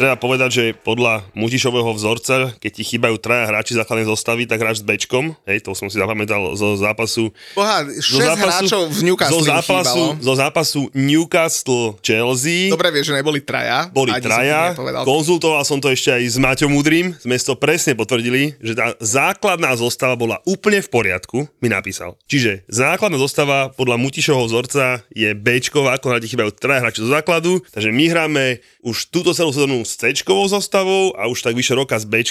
Treba povedať, že podľa Mutišového vzorca, keď ti chýbajú traja hráči základnej zostavy, tak hráč s Bčkom, hej, to som si zapamätal zo zápasu. Boha, 6 zo zápasu, hráčov v Newcastle zo zápasu, zo zápasu Newcastle Chelsea. Dobre vieš, že neboli traja. Boli traja. Konzultoval som to ešte aj s Maťom Mudrým. Sme to presne potvrdili, že tá základná zostava bola úplne v poriadku, mi napísal. Čiže základná zostava podľa Mutišovho vzorca je Bčková, ako ti chýbajú traja hráči zo základu, takže my hráme už túto celú sezónu s c zostavou a už tak vyše roka s b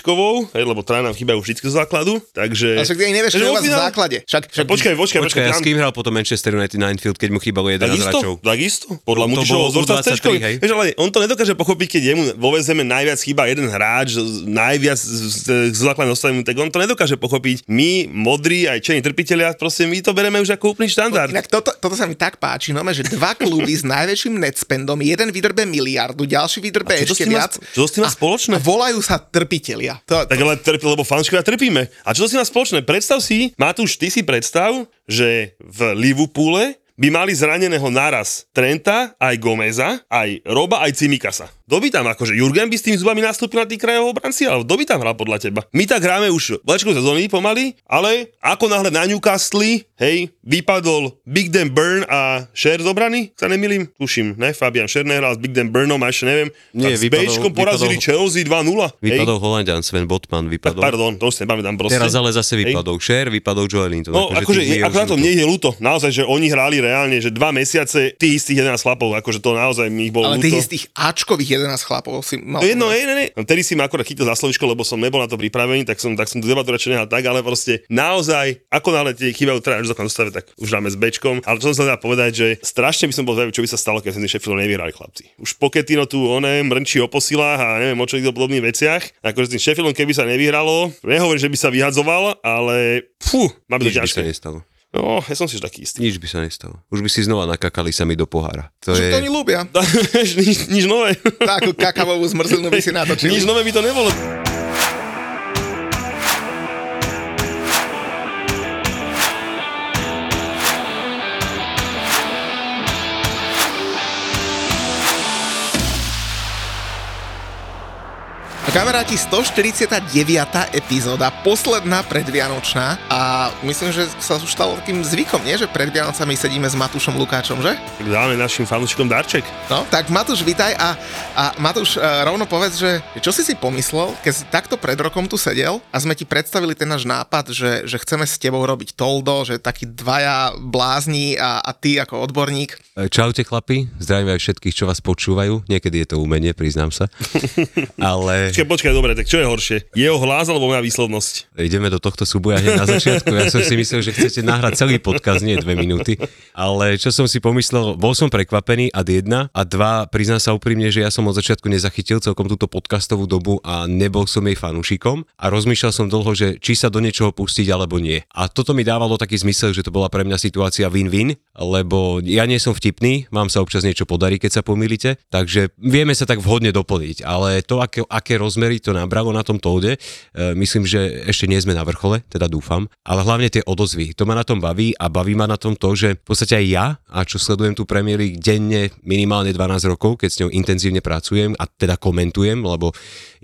lebo traja nám chýbajú vždy z základu, takže... A však ty nevieš, čo je v základe. Však, však... Počkaj, počkaj, počkaj. počkaj a s kým hral potom Manchester United na Infield, keď mu chýbalo 11 hráčov? Takisto, podľa vzorca s c Vieš, ale on to nedokáže pochopiť, keď jemu vo VZM najviac chýba jeden hráč, najviac z základnej zostavy, tak on to nedokáže pochopiť. My, modrí, aj čení trpitelia, proste my to bereme už ako úplný štandard. Inak toto, toto sa mi tak páči, no, že dva kluby s najväčším netspendom, jeden vydrbe miliardu, ďalší vydrbe ešte viac. Čo s tým má spoločné? A volajú sa trpitelia. To, tak ale trpí, lebo fanškovia trpíme. A čo s tým má spoločné? Predstav si, Matúš, ty si predstav, že v Liverpoole by mali zraneného naraz Trenta, aj Gomeza, aj Roba, aj Cimikasa. Kto by tam akože Jurgen by s tými zubami nastúpil na tých krajov obranci, ale kto by tam hral podľa teba? My tak hráme už lečku sezóny pomaly, ale ako náhle na Newcastle, hej, vypadol Big Dan Burn a Sher z obrany, sa nemýlim, tuším, ne, Fabian Sher nehral s Big Dan Burnom a ešte neviem, Nie, tak vypadol, s Bčkom porazili vypadol, Chelsea 2-0. Vypadol hej. Holandian, Sven Botman vypadol. Tak, pardon, to si nepamätám proste. Teraz ale zase vypadol hej. Sher, vypadol Joelinton. No, akože, akože ako na to mne je ľúto, naozaj, že oni hrali reálne, že dva mesiace tých istých 11 chlapov, akože to naozaj mi ich bolo Ale tých istých Ačkových 11 chlapov si mal. No jedno, ne, ne, ne. Vtedy si ma akorát chytil za slovičko, lebo som nebol na to pripravený, tak som, tak som tu debatu radšej nehal tak, ale proste naozaj, ako náhle tie chýbajú teda už dostave, tak už dáme s bečkom. Ale čo som sa teda povedať, že strašne by som bol zvedavý, čo by sa stalo, keď sme Sheffield nevyhrali chlapci. Už Poketino tu oné mrnčí o posilách a neviem o čo podobných veciach. Akože s tým Sheffieldom, keby sa nevyhralo, nehovorím, že by sa vyhadzoval, ale fú, máme to ťažké. No, ja som si už taký istý. Nič by sa nestalo. Už by si znova nakakali sami do pohára. To Že je... to oni ľúbia. nič, nič nové. Takú kakavovú zmrzlinu by si natočili. Nič nové by to nebolo. Kamaráti, 149. epizóda, posledná predvianočná a myslím, že sa už stalo takým zvykom, nie? Že pred Vianocami sedíme s Matúšom Lukáčom, že? Tak dáme našim fanúšikom darček. No, tak Matúš, vitaj a, a Matúš, uh, rovno povedz, že čo si si pomyslel, keď si takto pred rokom tu sedel a sme ti predstavili ten náš nápad, že, že chceme s tebou robiť toldo, že takí dvaja blázni a, a ty ako odborník. E, čaute chlapi, zdravím aj všetkých, čo vás počúvajú. Niekedy je to umenie, priznám sa. Ale Počkaj, počkaj, dobre, tak čo je horšie? Jeho hlas alebo moja výslovnosť? Ideme do tohto súboja hneď na začiatku. Ja som si myslel, že chcete nahrať celý podcast, nie dve minúty. Ale čo som si pomyslel, bol som prekvapený ad jedna a dva, priznám sa úprimne, že ja som od začiatku nezachytil celkom túto podcastovú dobu a nebol som jej fanúšikom a rozmýšľal som dlho, že či sa do niečoho pustiť alebo nie. A toto mi dávalo taký zmysel, že to bola pre mňa situácia win-win, lebo ja nie som vtipný, mám sa občas niečo podarí, keď sa pomýlite, takže vieme sa tak vhodne doplniť, ale to, aké, aké rozmery to nabralo na tom tóde. E, myslím, že ešte nie sme na vrchole, teda dúfam, ale hlavne tie odozvy. To ma na tom baví a baví ma na tom to, že v podstate aj ja, a čo sledujem tú Premier denne minimálne 12 rokov, keď s ňou intenzívne pracujem a teda komentujem, lebo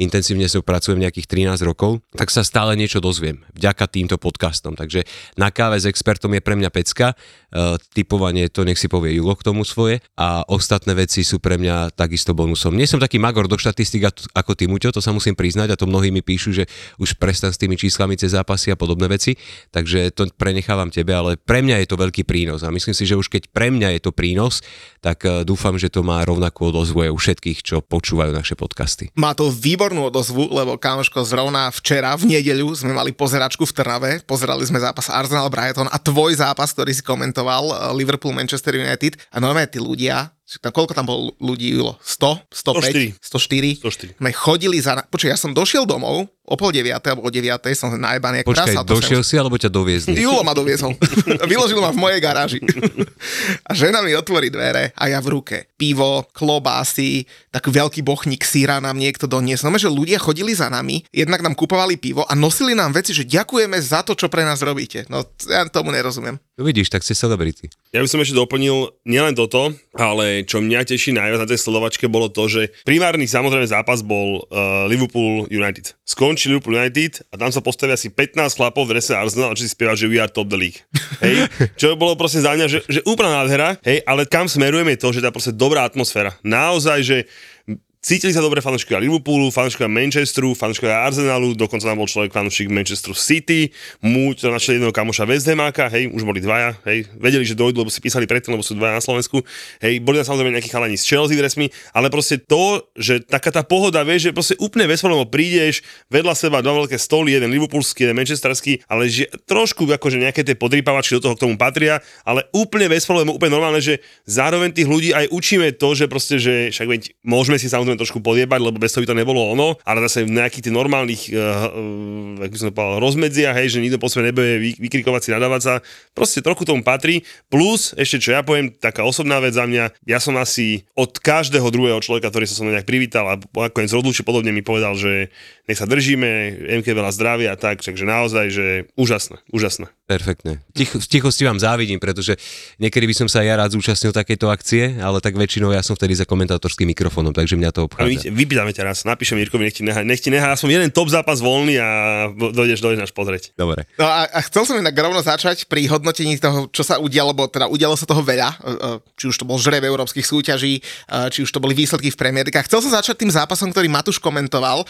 intenzívne sa pracujem nejakých 13 rokov, tak sa stále niečo dozviem vďaka týmto podcastom. Takže na káve s expertom je pre mňa pecka, e, typovanie to nech si povie Julo k tomu svoje a ostatné veci sú pre mňa takisto bonusom. Nie som taký magor do štatistik ako ty, Muťo, to sa musím priznať a to mnohí mi píšu, že už prestan s tými číslami cez zápasy a podobné veci, takže to prenechávam tebe, ale pre mňa je to veľký prínos. A myslím si, že už keď pre mňa je to prínos, tak eh, dúfam, že to má rovnakú odozvu aj u všetkých, čo počúvajú naše podcasty. Má to výbornú odozvu, lebo kamoško zrovna včera v nedeľu sme mali pozeračku v Trnave, pozerali sme zápas Arsenal Brighton a tvoj zápas, ktorý si komentoval, eh, Liverpool Manchester United. A normálne tí ľudia koľko tam bolo ľudí? 100? 105? 104. 104. 104. My chodili za... Počuj, ja som došiel domov o pol deviatej alebo o deviatej, som najebaný. Počkaj, došiel si alebo ťa doviezli? Julo ma doviezol. Vyložil ma v mojej garáži. a žena mi otvorí dvere a ja v ruke. Pivo, klobásy, tak veľký bochník síra nám niekto doniesol. No, že ľudia chodili za nami, jednak nám kupovali pivo a nosili nám veci, že ďakujeme za to, čo pre nás robíte. No ja tomu nerozumiem. No vidíš, tak ste celebrity. Ja by som ešte doplnil nielen toto, ale čo mňa teší najviac na tej sledovačke bolo to, že primárny samozrejme zápas bol uh, Liverpool United. Skončil Liverpool United a tam sa postavia asi 15 chlapov v drese Arsenal a či si spieva, že we are top the league. Hej, čo bolo proste za mňa, že, že úplná nádhera, hej, ale kam smerujeme je to, že tá proste dobrá atmosféra. Naozaj, že Cítili sa dobre fanúšikovia Liverpoolu, fanúšikovia Manchesteru, fanúšikovia Arsenalu, dokonca tam bol človek fanúšik Manchesteru City, múť to našli jedného kamoša Westhemáka, hej, už boli dvaja, hej, vedeli, že dojdu, lebo si písali predtým, lebo sú dvaja na Slovensku, hej, boli tam samozrejme nejakí chalani s Chelsea dresmi, ale proste to, že taká tá pohoda, vieš, že proste úplne veselo prídeš, vedľa seba dva veľké stoly, jeden liverpoolský, jeden manchesterský, ale že trošku akože nejaké tie podrýpavačky do toho k tomu patria, ale úplne veselo, úplne normálne, že zároveň tých ľudí aj učíme to, že proste, že však veď, môžeme si samozrejme trošku podiebať, lebo bez toho by to nebolo ono, ale zase v nejakých tých normálnych, uh, uh, by som povedal, rozmedziach, hej, že nikto po sebe nebude vy, vykrikovať si, nadávať sa, proste trochu tomu patrí. Plus, ešte čo ja poviem, taká osobná vec za mňa, ja som asi od každého druhého človeka, ktorý sa so mnou nejak privítal a nakoniec rozlúči podobne mi povedal, že nech sa držíme, MK veľa zdravia a tak, takže naozaj, že úžasné, úžasné. Perfektne. Tich, v tichosti vám závidím, pretože niekedy by som sa ja rád zúčastnil takéto akcie, ale tak väčšinou ja som vtedy za komentátorským mikrofónom, takže mňa to obchádza. Vypýtame ťa raz, napíšem Mirkovi, nech ti nechá, nech ti nechá som jeden top zápas voľný a dojdeš, dojdeš náš pozrieť. Dobre. No a, a chcel som inak rovno začať pri hodnotení toho, čo sa udialo, bo teda udialo sa toho veľa, e, e, či už to bol žreb európskych súťaží, e, či už to boli výsledky v Premier League. Chcel som začať tým zápasom, ktorý Matúš komentoval,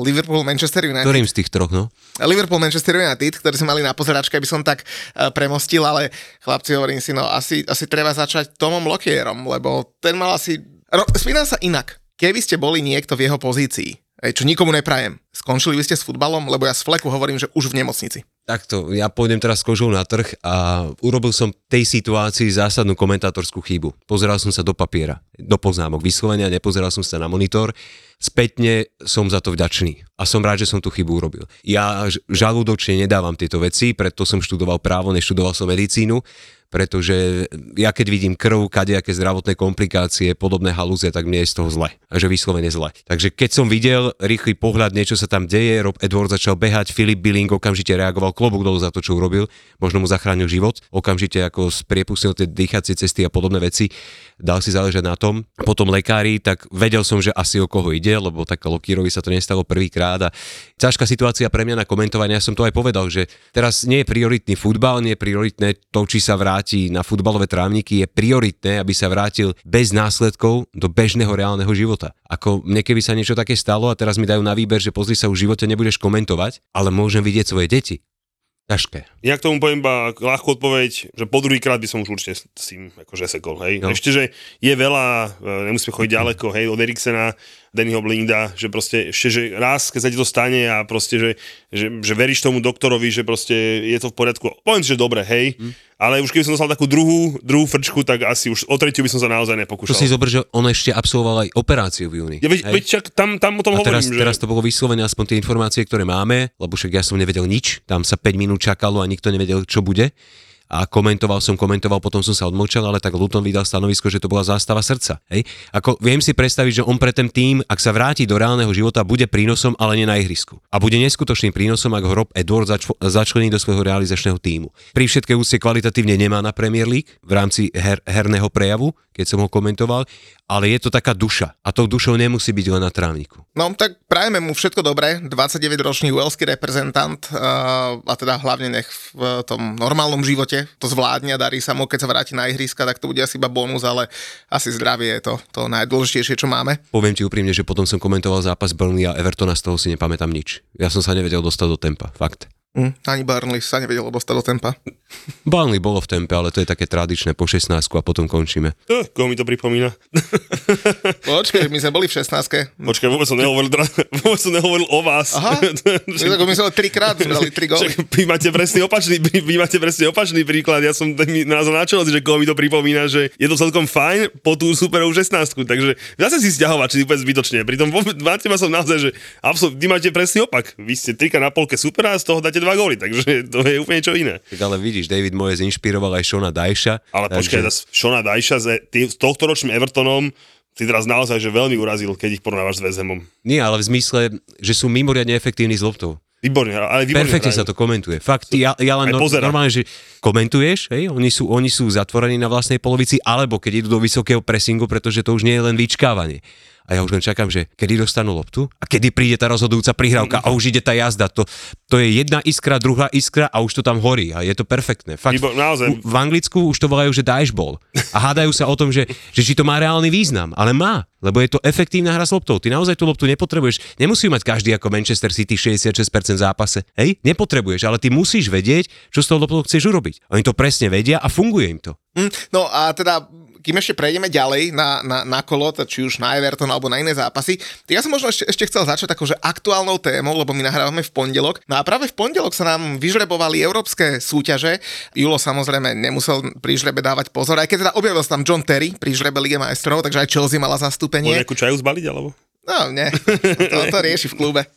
Liverpool Manchester United. Ktorým z tých troch, no? Liverpool Manchester United, ktorý sme mali na pozeračke, aby som tak premostil, ale chlapci hovorím si, no asi, asi treba začať Tomom Lokierom, lebo ten mal asi... Ro, spínam sa inak. Keby ste boli niekto v jeho pozícii, čo nikomu neprajem, skončili by ste s futbalom, lebo ja z fleku hovorím, že už v nemocnici. Takto, ja pôjdem teraz s kožou na trh a urobil som tej situácii zásadnú komentátorskú chybu. Pozeral som sa do papiera, do poznámok vyslovenia, nepozeral som sa na monitor. Spätne som za to vďačný a som rád, že som tú chybu urobil. Ja žalúdočne nedávam tieto veci, preto som študoval právo, neštudoval som medicínu, pretože ja keď vidím krv, kadejaké zdravotné komplikácie, podobné halúze, tak mne je z toho zle. A že vyslovene zle. Takže keď som videl rýchly pohľad, niečo sa tam deje, Rob Edward začal behať, Filip Billing okamžite reagoval klobúk dolu za to, čo urobil, možno mu zachránil život, okamžite ako spriepustil tie dýchacie cesty a podobné veci, dal si záležať na tom. Potom lekári, tak vedel som, že asi o koho ide, lebo tak Lokírovi sa to nestalo prvýkrát a ťažká situácia pre mňa na komentovanie, ja som to aj povedal, že teraz nie je prioritný futbal, nie je prioritné to, či sa vráti vráti na futbalové trávniky, je prioritné, aby sa vrátil bez následkov do bežného reálneho života. Ako mne keby sa niečo také stalo a teraz mi dajú na výber, že pozri sa, už v živote nebudeš komentovať, ale môžem vidieť svoje deti. Ťažké. Ja k tomu poviem iba ľahkú odpoveď, že po druhýkrát by som už určite s tým akože sekol, hej. No. Ešte, že je veľa, e, nemusíme chodiť ďaleko, hej, od Eriksena, Dannyho Blinda, že proste ešte, že raz, keď sa ti to stane a proste, že, že, že veríš tomu doktorovi, že proste je to v poriadku. Poviem že dobre, hej, mm ale už keby som dostal takú druhú, druhú frčku, tak asi už o tretiu by som sa naozaj nepokúšal. To si zober, že on ešte absolvoval aj operáciu v júni. Ja, veď, veď čak, tam, tam o tom a hovorím. Teraz, že... teraz to bolo vyslovené aspoň tie informácie, ktoré máme, lebo však ja som nevedel nič, tam sa 5 minút čakalo a nikto nevedel, čo bude a komentoval som, komentoval, potom som sa odmlčal, ale tak Luton vydal stanovisko, že to bola zástava srdca. Hej? Ako viem si predstaviť, že on pre ten tým, ak sa vráti do reálneho života, bude prínosom, ale nie na ihrisku. A bude neskutočným prínosom, ak ho Rob Edward zač- začlení do svojho realizačného týmu. Pri všetkej úcte kvalitatívne nemá na Premier League v rámci her- herného prejavu, keď som ho komentoval, ale je to taká duša. A tou dušou nemusí byť len na trávniku. No tak prajeme mu všetko dobré, 29-ročný welský reprezentant uh, a teda hlavne nech v tom normálnom živote to zvládne a darí sa mu, keď sa vráti na ihriska, tak to bude asi iba bonus, ale asi zdravie je to, to najdôležitejšie, čo máme. Poviem ti úprimne, že potom som komentoval zápas Burnley a Evertona, z toho si nepamätám nič. Ja som sa nevedel dostať do tempa, fakt. Mm, ani Burnley sa nevedelo dostať do tempa. Burnley bolo v tempe, ale to je také tradičné po 16 a potom končíme. Uh, koho mi to pripomína? Počkej, my sme boli v 16 Počkaj, vôbec som nehovoril, vôbec som nehovoril o vás. Aha, my sme my sme trikrát dali tri góly. Vy máte presne opačný, vy, máte presne opačný príklad. Ja som ten názor na čelo, že koho mi to pripomína, že je to celkom fajn po tú superovú 16 takže zase si stiahovať, či úplne zbytočne. Pritom na teba som naozaj, že absolútne, vy máte presný opak. Vy ste trika na polke supera z toho dáte dva góly, takže to je úplne čo iné. Tak ale vidíš, David Moyes inšpiroval aj Shona Dajša. Ale počkaj, takže... Šona Dajša s, tý- s tohto ročným Evertonom si teraz naozaj že veľmi urazil, keď ich porovnávaš s Vezemom. Nie, ale v zmysle, že sú mimoriadne efektívni s loptou. Výborne, ale výborne Perfektne hrajú. sa to komentuje. Fakt, ja, ja len no, normálne, že komentuješ, hej, oni sú, oni sú zatvorení na vlastnej polovici, alebo keď idú do vysokého pressingu, pretože to už nie je len vyčkávanie. A ja už len čakám, že kedy dostanú loptu a kedy príde tá rozhodujúca prihrávka a už ide tá jazda. To, to je jedna iskra, druhá iskra a už to tam horí a je to perfektné. Fakt, Výbor- naozaj. v Anglicku už to volajú, že dashball. A hádajú sa o tom, že, že či to má reálny význam. Ale má, lebo je to efektívna hra s loptou. Ty naozaj tú loptu nepotrebuješ. Nemusí mať každý ako Manchester City 66% v zápase. Hej, nepotrebuješ, ale ty musíš vedieť, čo s tou loptou chceš urobiť. Oni to presne vedia a funguje im to. Mm, No a teda, kým ešte prejdeme ďalej na, na, na kolo, t- či už na Everton alebo na iné zápasy, ja som možno ešte, ešte chcel začať takou, že aktuálnou témou, lebo my nahrávame v pondelok. No a práve v pondelok sa nám vyžrebovali európske súťaže. Julo samozrejme nemusel pri žrebe dávať pozor, aj keď teda objavil sa tam John Terry pri žrebe Lige majstrov, takže aj Chelsea mala Môže zastúpenie. nejakú čaju zbaliť, alebo? No, nie, to, to rieši v klube.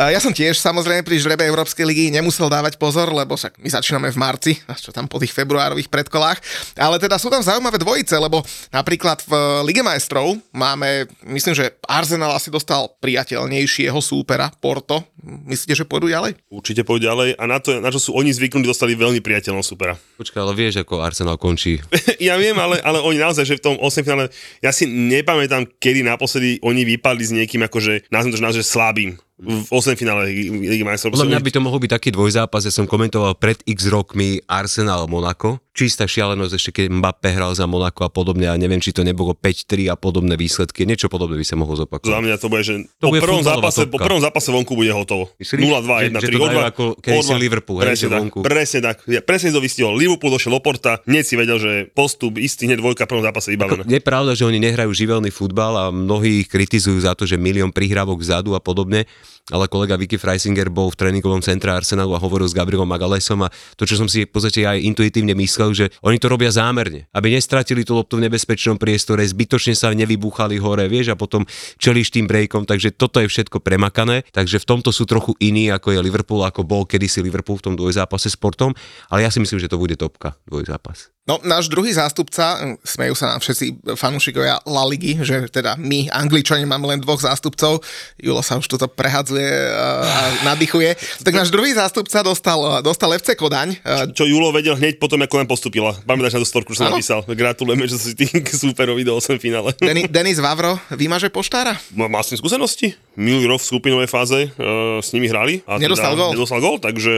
Ja som tiež samozrejme pri žrebe Európskej ligy nemusel dávať pozor, lebo však my začíname v marci, a čo tam po tých februárových predkolách. Ale teda sú tam zaujímavé dvojice, lebo napríklad v Lige majstrov máme, myslím, že Arsenal asi dostal priateľnejšieho súpera, Porto. Myslíte, že pôjdu ďalej? Určite pôjdu ďalej a na to, na čo sú oni zvyknutí, dostali veľmi priateľného supera. Počkaj, ale vieš, ako Arsenal končí. ja viem, ale, ale oni naozaj, že v tom 8 finále, ja si nepamätám, kedy naposledy oni vypadli s niekým akože, nazvem to, že naozaj slabým v 8 finále Ligy majstrov. Podľa mňa by to mohol byť taký dvojzápas, ja som komentoval pred x rokmi Arsenal Monako. Čistá šialenosť ešte keď Mbappé hral za Monako a podobne a neviem, či to nebolo 5-3 a podobné výsledky. Niečo podobné by sa mohlo Za zopakovať. mňa to bude, že To po, bude prvom zápase, po topka. prvom zápase vonku bude hotovo. Myslíš, 0-2, 1-3. že- že to dajú ako kedysi Liverpool, hej, presne že tak, vonku. presne tak. Ja, presne to vystihol. Liverpool došiel Loporta, hneď si vedel, že postup istý hneď dvojka prvom zápase vybavené. Je pravda, že oni nehrajú živelný futbal a mnohí ich kritizujú za to, že milión prihrávok vzadu a podobne, ale kolega Vicky Freisinger bol v tréningovom centre Arsenalu a hovoril s Gabrielom Magalesom a to, čo som si v podstate aj intuitívne myslel, že oni to robia zámerne, aby nestratili tú loptu v nebezpečnom priestore, zbytočne sa nevybúchali hore, vieš, a potom čelíš tým breakom, takže toto je všetko premakané, takže v tomto sú trochu iní, ako je Liverpool, ako bol kedysi Liverpool v tom dvojzápase s Portom, ale ja si myslím, že to bude topka dvojzápas. No, náš druhý zástupca, hm, smejú sa nám všetci fanúšikovia La Ligy, že teda my, Angličania, máme len dvoch zástupcov. Julo sa už toto prehadzuje a, a nadýchuje. Tak náš druhý zástupca dostal, dostal FC Kodaň. E, Čo Julo vedel hneď potom, ako len postupila. Pamätáš na tú storku, čo som napísal. Gratulujeme, že si ty súperovi do 8 finále. Deni, Denis Vavro vymaže poštára? Má má s tým skúsenosti. Rok v skupinovej fáze uh, s nimi hrali. A Nedostal gól. Nedostal gól, takže...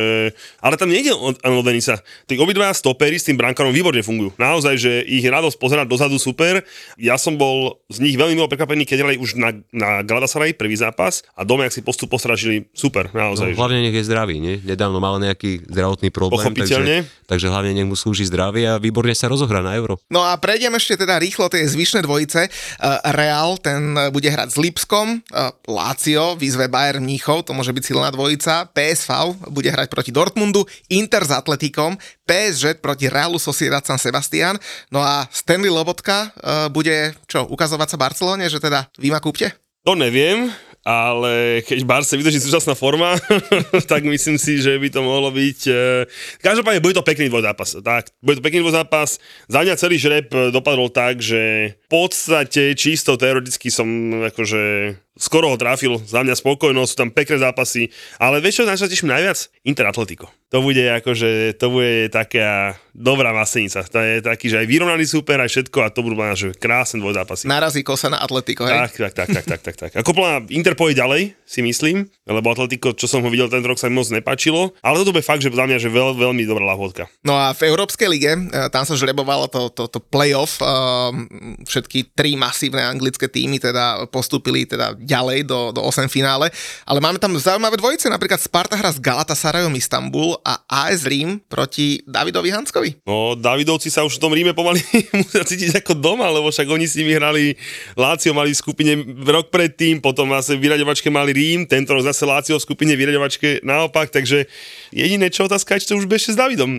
Ale tam nejde o, o Denisa. Tí obidvaja stopery s tým brankárom výborne fungujú. Naozaj, že ich radosť pozerať dozadu super. Ja som bol z nich veľmi milo prekvapený, keď hrali už na, na Galatasaray prvý zápas a doma, ak si postup postražili, super, naozaj. No, hlavne nech je zdravý, nie? Nedávno mal nejaký zdravotný problém, Pochopiteľne. takže, takže hlavne nech mu slúži zdravie a výborne sa rozohrá na euro. No a prejdem ešte teda rýchlo tie zvyšné dvojice. Uh, Real, ten bude hrať s Lipskom, uh, Lazio, výzve Bayern Mníchov, to môže byť silná dvojica, PSV bude hrať proti Dortmundu, Inter s Atletikom, PSG proti Realu Sociedad San Sebastian, no a Stanley Lobotka uh, bude, čo, ukazovať sa Barcelone, že teda vy ma kúpte? To neviem, ale keď Barce vydrží súčasná forma, tak myslím si, že by to mohlo byť... eh, Každopádne bude to pekný dvojzápas. Tak, bude to pekný dvojzápas. Za mňa celý žreb eh, dopadol tak, že v podstate čisto teoreticky som akože skoro ho trafil, za mňa spokojnosť, sú tam pekné zápasy, ale vieš čo, na čo teším najviac? Inter Atletico. To bude akože, to bude taká dobrá masenica. To je taký, že aj vyrovnaný super, aj všetko a to budú mať že krásne dvojzápasy. Narazí kosa na Atletico, hej? Tak, tak, tak, tak, tak, tak, tak. Ako plná Inter pôjde ďalej, si myslím, lebo Atletico, čo som ho videl ten rok, sa mi moc nepáčilo, ale toto bude fakt, že za mňa, že veľ, veľmi dobrá lahôdka. No a v Európskej lige, e, tam sa žrebovalo to, to, to playoff, um, všetky tri masívne anglické týmy teda postúpili teda ďalej do, do 8 finále, ale máme tam zaujímavé dvojice, napríklad Sparta hra s Galatasarayom Istanbul a AS Rím proti Davidovi Hanskovi. No, Davidovci sa už v tom Ríme pomaly musia cítiť ako doma, lebo však oni s nimi hrali, Lácio mali v skupine rok predtým, potom zase v vyraďovačke mali Rím, tento rok zase Lácio v skupine vyraďovačke naopak, takže jediné čo otázka je, či to už bude ešte s Davidom.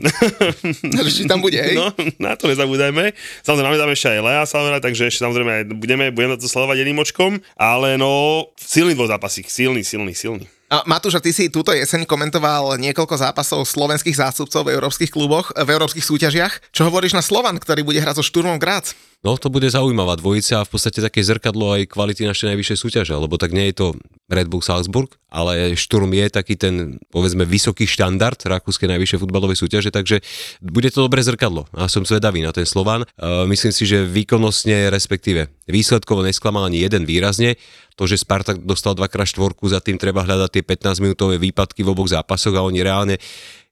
Či tam bude, hej? No, na to nezabúdajme. Samozrejme, máme tam ešte aj Lea Salvera, takže ešte samozrejme budeme, budeme to sledovať jedným očkom, ale no, silný dvojzápasík, silný, silný, silný. A Matúš, a ty si túto jeseň komentoval niekoľko zápasov slovenských zástupcov v európskych kluboch, v európskych súťažiach. Čo hovoríš na Slovan, ktorý bude hrať so Šturmom Grác? No to bude zaujímavá dvojica a v podstate také zrkadlo aj kvality našej najvyššej súťaže, lebo tak nie je to Red Bull Salzburg, ale Šturm je taký ten, povedzme, vysoký štandard rakúskej najvyššej futbalovej súťaže, takže bude to dobré zrkadlo a som zvedavý na ten Slovan. Myslím si, že výkonnostne, respektíve výsledkovo nesklamal ani jeden výrazne. To, že Spartak dostal dvakrát štvorku, za tým treba hľadať tie 15-minútové výpadky v oboch zápasoch a oni reálne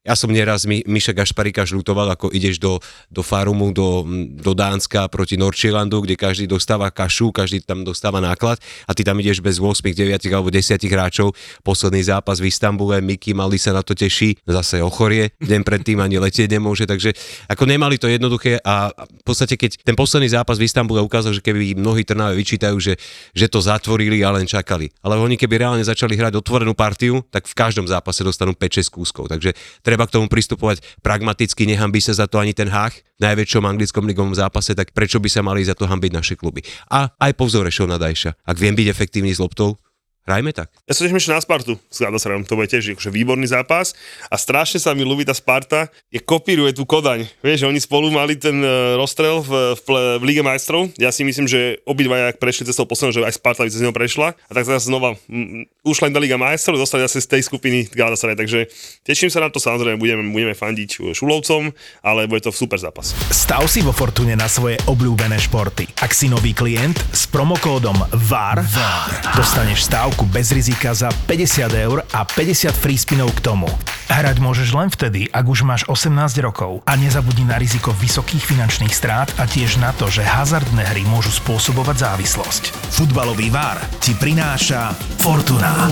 ja som nieraz Mi, Miša Gašparika žlutoval, ako ideš do, do Farumu, do, do Dánska proti Norčielandu, kde každý dostáva kašu, každý tam dostáva náklad a ty tam ideš bez 8, 9 alebo 10 hráčov. Posledný zápas v Istambule, Miki Mali sa na to teší, zase ochorie, deň predtým ani letieť nemôže, takže ako nemali to jednoduché a v podstate keď ten posledný zápas v Istambule ukázal, že keby mnohí Trnave vyčítajú, že, že to zatvorili a len čakali. Ale oni keby reálne začali hrať otvorenú partiu, tak v každom zápase dostanú 5-6 kúskov. Takže treba k tomu pristupovať pragmaticky, nehambí sa za to ani ten hách v najväčšom anglickom ligovom zápase, tak prečo by sa mali za to hambiť naše kluby. A aj po vzore Nadajša. Ak viem byť efektívny s loptou, Hrajme tak. Ja sa teším ešte na Spartu s Gladasarajom, to bude tiež akože výborný zápas a strašne sa mi ľúbi tá Sparta, je kopíruje tú Kodaň. Vieš, že oni spolu mali ten uh, rozstrel v, v, v Lige majstrov. Ja si myslím, že obidvaja, ak prešli cestou posledného, že aj Sparta by cez neho prešla. A tak teraz znova m, už len do Liga majstrov, dostali zase z tej skupiny Gladasaraj. Takže teším sa na to, samozrejme budeme, budeme fandiť Šulovcom, ale bude to super zápas. Stav si vo Fortune na svoje obľúbené športy. Ak si nový klient s promokódom VAR, VAR. dostaneš stav stávku bez rizika za 50 eur a 50 free spinov k tomu. Hrať môžeš len vtedy, ak už máš 18 rokov a nezabudni na riziko vysokých finančných strát a tiež na to, že hazardné hry môžu spôsobovať závislosť. Futbalový vár ti prináša Fortuna.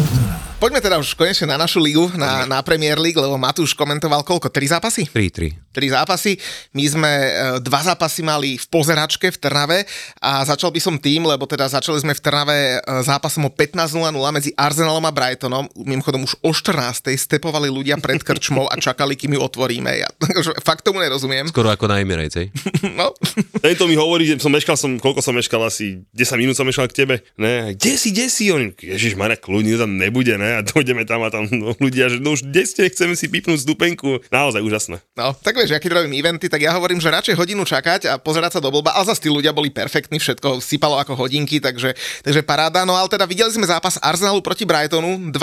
Poďme teda už konečne na našu ligu, na, na Premier League, lebo Matúš komentoval koľko? Tri zápasy? 3-3. Tri zápasy. My sme e, dva zápasy mali v pozeračke v Trnave a začal by som tým, lebo teda začali sme v Trnave e, zápasom o 15.00 medzi Arsenalom a Brightonom. Mimochodom už o 14. stepovali ľudia pred krčmou a čakali, kým ju otvoríme. Ja fakt tomu nerozumiem. Skoro ako na Emirates, hej? no. Tento mi hovorí, že som meškal, som, koľko som meškal, asi 10 minút som meškal k tebe. Ne, kde si, kde si? On, Ježiš, Marek, kľudne tam nebude, ne? A dojdeme tam a tam no, ľudia, že no už kde ste, chceme si pipnúť stupenku. Naozaj úžasné. No, tak vieš, ja keď robím eventy, tak ja hovorím, že radšej hodinu čakať a pozerať sa do blba, ale zase tí ľudia boli perfektní, všetko sypalo ako hodinky, takže, takže paráda. No ale teda videli sme zápas Arsenalu proti Brightonu 2-0,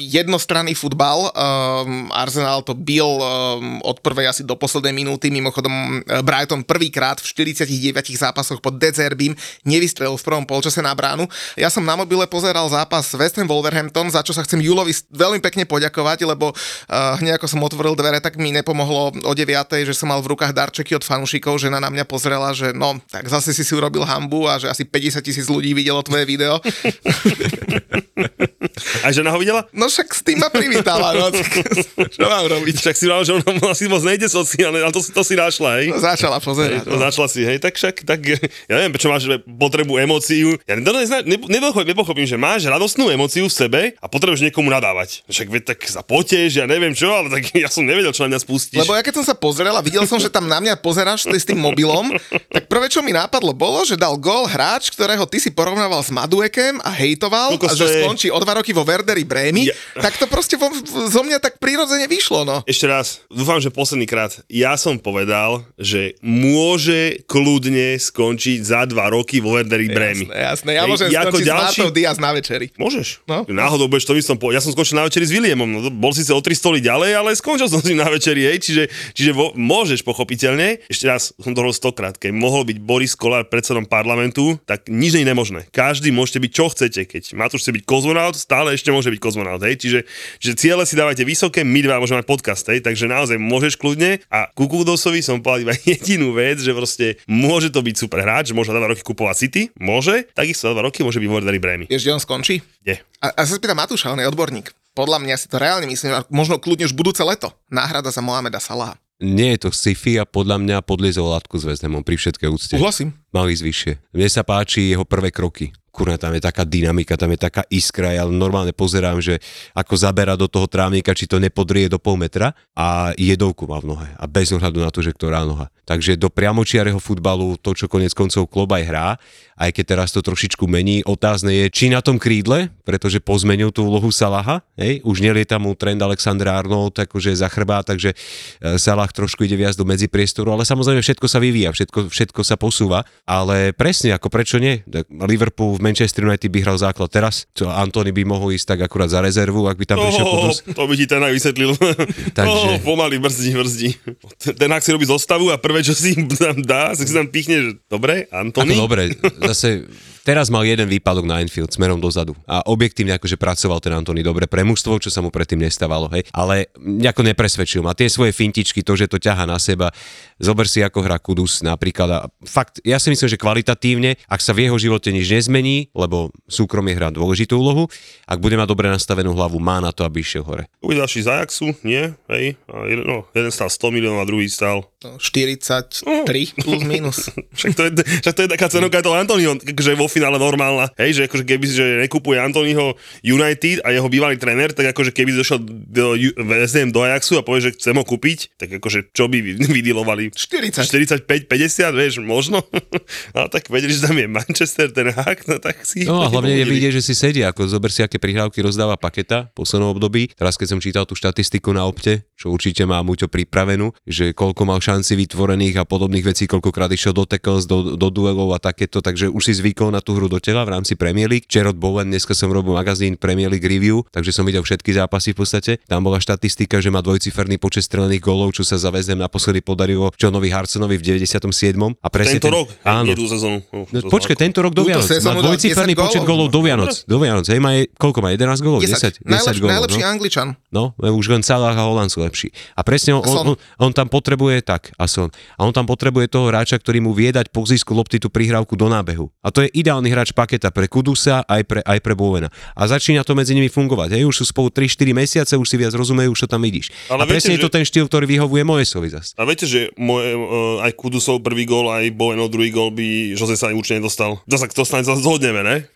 jednostranný futbal. Um, Arsenal to bil um, od prvej asi do poslednej minúty, mimochodom e, Brighton prvýkrát v 49 zápasoch pod Decerbím nevystrelil v prvom polčase na bránu. Ja som na mobile pozeral zápas West Ham za čo sa chcem Julovi veľmi pekne poďakovať, lebo uh, hneď ako som otvoril dvere, tak mi nepomohlo o 9, že som mal v rukách darčeky od fanúšikov, žena na mňa pozrela, že no, tak zase si si urobil hambu a že asi 50 tisíc ľudí videlo tvoje video. A žena ho videla? No však s tým ma privítala, no. Čo mám robiť? Však si mal, že ona asi moc nejde sociálne, ale to, to si našla, hej? No, začala pozerať. No. Začala si, hej, tak však, tak, ja neviem, prečo máš potrebu emóciu. Ja nezna, ne, nepochopím, nepochopím, že máš radostnú emóciu v sebe a potrebuješ niekomu nadávať. Však veď tak sa poteš, ja neviem čo, ale tak ja som nevedel, čo na mňa spustíš. Lebo ja keď som sa pozrel a videl som, že tam na mňa pozeráš s tým mobilom, tak prvé, čo mi nápadlo, bolo, že dal gól hráč, ktorého ty si porovnával s Maduekem a hejtoval Koľko a že skončí o dva roky vo Werderi Brémy, Ja- tak to proste vo, zo mňa tak prirodzene vyšlo, no. Ešte raz, dúfam, že posledný krát. Ja som povedal, že môže kľudne skončiť za dva roky vo Werderi Bremy. Jasné, jasné. Ja môžem ako skončiť ďalší- s Diaz na večeri. Môžeš. No. Náhodou budeš, to by som povedal. Ja som skončil na večeri s Williamom. No, bol síce o tri stoly ďalej, ale skončil som si na večeri, hej. Čiže, čiže vo, môžeš pochopiteľne. Ešte raz som to stokrát. Keď mohol byť Boris Kolár predsedom parlamentu, tak nič nie je nemožné. Každý môžete byť čo chcete. Keď Matúš chce byť kozmonaut, stále ešte môže byť kozmonaut, hej. Čiže, čiže ciele si dávajte vysoké, my dva môžeme mať podcast, hej. Takže naozaj môžeš kľudne. A Kukudosovi som povedal iba jedinú vec, že proste môže to byť super hráč, môže na dva roky kupovať City, môže, takisto na dva roky môže byť Wardary Bremy. Vieš, kde on skončí? Je. A, a sa spýtam Matúša, on je odborník. Podľa mňa si to reálne myslím, a možno kľudne už budúce leto. Náhrada za Mohameda Salaha. Nie je to sci-fi a podľa mňa podliezol látku s Veznemom pri všetkej úcte. Uhlasím. Mal ísť vyššie. Mne sa páči jeho prvé kroky. Kurna, tam je taká dynamika, tam je taká iskra, ja normálne pozerám, že ako zabera do toho trávnika, či to nepodrie do pol metra a jedovku má v nohe a bez ohľadu na to, že ktorá noha. Takže do priamočiareho futbalu to, čo konec koncov klub aj hrá, aj keď teraz to trošičku mení, otázne je, či na tom krídle, pretože pozmenil tú úlohu Salaha, hej, už nelieta mu trend Alexander Arnold, akože za chrbá, takže e, Salah trošku ide viac do medzipriestoru, ale samozrejme všetko sa vyvíja, všetko, všetko sa posúva, ale presne, ako prečo nie? Liverpool v Manchester United by hral základ teraz, čo Antony by mohol ísť tak akurát za rezervu, ak by tam prišiel Oh, Kudus. to by ti ten vysvetlil. Takže- Oh, pomaly brzdí, brzdí. Ten ak si robí zostavu a prvé, čo si tam dá, si tam pichne, že dobre, Ako Antony. dobre, zase teraz mal jeden výpadok na Enfield smerom dozadu a objektívne akože pracoval ten Antony dobre pre mužstvo, čo sa mu predtým nestávalo, hej, ale nejako nepresvedčil ma. Tie svoje fintičky, to, že to ťaha na seba, zober si ako hra Kudus napríklad a fakt, ja si myslím, že kvalitatívne, ak sa v jeho živote nič nezmení, lebo súkromie hrá dôležitú úlohu, ak bude mať dobre nastavenú hlavu, má na to, aby išiel hore. Ďalší z Ajaxu, nie? Hej, a jeden, no, jeden stál 100 miliónov a druhý stál. No, 43 plus minus. Však to je, však to je taká cenovka toho Antonyho, že je finále normálna. Hej, že akože keby že nekupuje Antonyho United a jeho bývalý tréner, tak akože keby došiel do West Ham do Ajaxu a povie, že chcem ho kúpiť, tak akože čo by vy- vydilovali? 40. 45, 50, vieš, možno. Ale tak vedeli, že tam je Manchester, ten hák, no tak si... No a hlavne je vidieť, že si sedia, ako zober si, aké prihrávky rozdáva paketa v poslednom období. Teraz keď som čítal tú štatistiku na opte, čo určite má Muťo pripravenú, že koľko mal šanci vytvorených a podobných vecí, koľkokrát išiel do tackles, do, do duelov a takéto, takže už si zvykol na tú hru do tela v rámci Premier League. Gerard Bowen, dneska som robil magazín Premier League Review, takže som videl všetky zápasy v podstate. Tam bola štatistika, že má dvojciferný počet strelených golov, čo sa zavezem naposledy podarilo Johnovi Harsonovi v 97. A presne Tento ten, rok, áno, sezónu. No, No, počkaj, tento rok do Vianoc. Má dvojciferný 10 počet gólov. golov do Vianoc. Do Vianoc, hej, má, je- koľko má? 11 golov? 10, 10, 10 Najlepší, golov. najlepší no? Angličan. No, už len Salah a Holand sú lepší. A presne on, on, on, on tam potrebuje tak, a Son. A on tam potrebuje toho hráča, ktorý mu vie dať po zisku lopty tú prihrávku do nábehu. A to je ideálny hráč paketa pre Kudusa aj pre, aj pre Bovena. A začína to medzi nimi fungovať. Hej, už sú spolu 3-4 mesiace, už si viac rozumejú, to tam vidíš. Ale a presne viete, je to že- ten štýl, ktorý vyhovuje Moesovi zas. A viete, že moje, uh, aj Kudusov prvý gól, aj Bowenov druhý gól by Jose sa určite nedostal. To sa to snáď zhodneme, ne?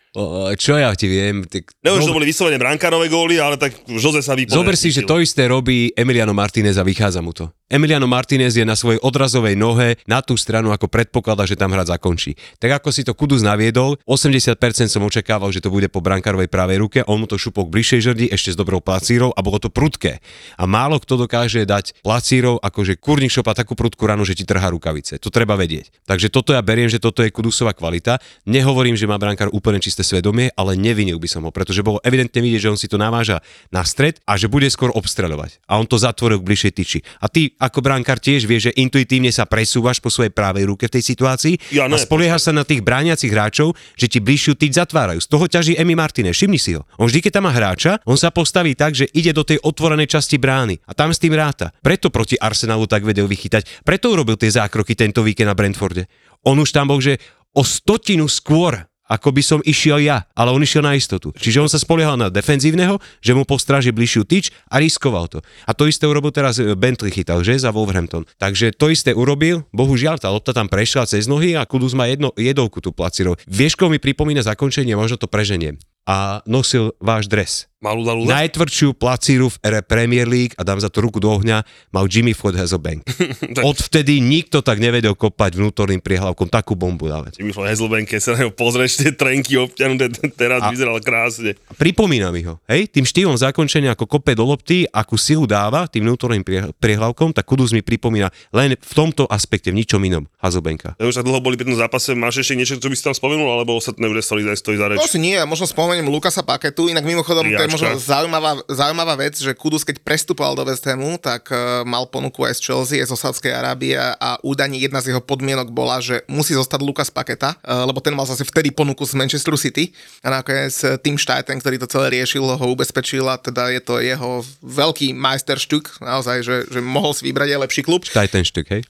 Čo ja ti viem? Tak, Neviem, že to boli vyslovene brankárové góly, ale tak Jose sa vypovedal. Zober si, že to isté robí Emiliano Martinez a vychádza mu to. Emiliano Martinez je na svojej odrazovej nohe na tú stranu, ako predpokladá, že tam hra zakončí. Tak ako si to Kudus naviedol, 80% som očakával, že to bude po brankárovej pravej ruke, on mu to šupok bližšej žrdi, ešte s dobrou placírou a bolo to prudké. A málo kto dokáže dať placírov, akože kurník šopa takú prudkú ranu, že ti trhá rukavice. To treba vedieť. Takže toto ja beriem, že toto je Kudusová kvalita. Nehovorím, že má brankár úplne čisté svedomie, ale nevinil by som ho, pretože bolo evidentne vidieť, že on si to naváža na stred a že bude skôr obstreľovať. A on to zatvoril k bližšej tyči. A ty ako brankár tiež vieš, že intuitívne sa presúvaš po svojej pravej ruke v tej situácii Ja a ne, spoliehaš sa na tých brániacich hráčov, že ti bližšiu tyč zatvárajú. Z toho ťaží Emi Martinez, všimni si ho. On vždy, keď tam má hráča, on sa postaví tak, že ide do tej otvorenej časti brány a tam s tým ráta. Preto proti Arsenalu tak vedel vychytať. Preto urobil tie zákroky tento víkend na Brentforde. On už tam bol, že o stotinu skôr ako by som išiel ja, ale on išiel na istotu. Čiže on sa spoliehal na defenzívneho, že mu postráži bližšiu tyč a riskoval to. A to isté urobil teraz e, Bentley chytal, že za Wolverhampton. Takže to isté urobil, bohužiaľ tá lopta tam prešla cez nohy a Kudus má jedno, jedovku tú placirov. Vieš, mi pripomína zakončenie, možno to preženiem. A nosil váš dres. Malú Dalu. Najtvrdšiu placíru v ere Premier League a dám za to ruku do ohňa, mal Jimmy Floyd Hazelbank. Odvtedy nikto tak nevedel kopať vnútorným priehlavkom takú bombu dávať. Jimmy Floyd Hazelbank, keď sa na neho pozrieš, tie trenky obťanuté, teraz a... vyzeral krásne. Pripomína mi ho, hej, tým štýlom zakončenia, ako kope do lopty, akú silu dáva tým vnútorným priehlavkom, tak Kudus mi pripomína len v tomto aspekte, v ničom inom Hazelbanka. Ja už tak dlho boli pri tom zápase, máš ešte niečo, čo by si tam spomenul, alebo ostatné už stojí, za reč? Asi nie, možno spomeniem Lukasa Paketu, inak mimochodom je možno zaujímavá, zaujímavá vec, že Kudus, keď prestupoval do West Hamu, tak uh, mal ponuku aj z Chelsea, aj zo Sádskej Arábie a údajne jedna z jeho podmienok bola, že musí zostať Lukas Paketa, uh, lebo ten mal zase vtedy ponuku z Manchester City a nakoniec uh, Tim Steiten, ktorý to celé riešil, ho ubezpečil a teda je to jeho veľký majsterštuk, naozaj, že, že mohol si vybrať aj lepší klub. Steitenštuk, hej?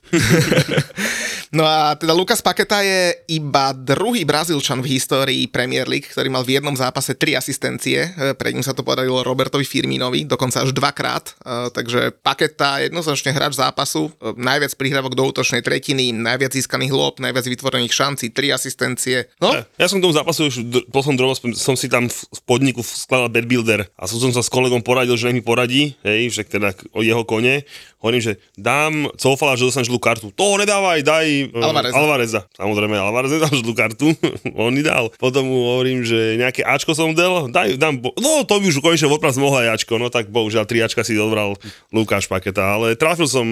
no a teda Lukas Paketa je iba druhý Brazílčan v histórii Premier League, ktorý mal v jednom zápase tri asistencie, pred ním to podarilo Robertovi Firminovi, dokonca až dvakrát, e, takže Paketa jednoznačne hráč zápasu, e, najviac prihrávok do útočnej tretiny, najviac získaných lôb, najviac vytvorených šancí, tri asistencie. No? Ja, ja som k tomu zápasu už poslednom drobo, som si tam v podniku skladal bad builder a som, sa s kolegom poradil, že mi poradí, hej, že teda o jeho kone, hovorím, že dám Cofala, že dostaneš žlú kartu. To nedávaj, daj e, Alvareza. Alvareza. Samozrejme, Alvarez nedal žlú kartu, on mi dal. Potom mu hovorím, že nejaké Ačko som dal, daj, dám, no to by už konečne odpras mohla Ačko, no tak bohužiaľ tri Ačka si odbral Lukáš Paketa, ale trafil som,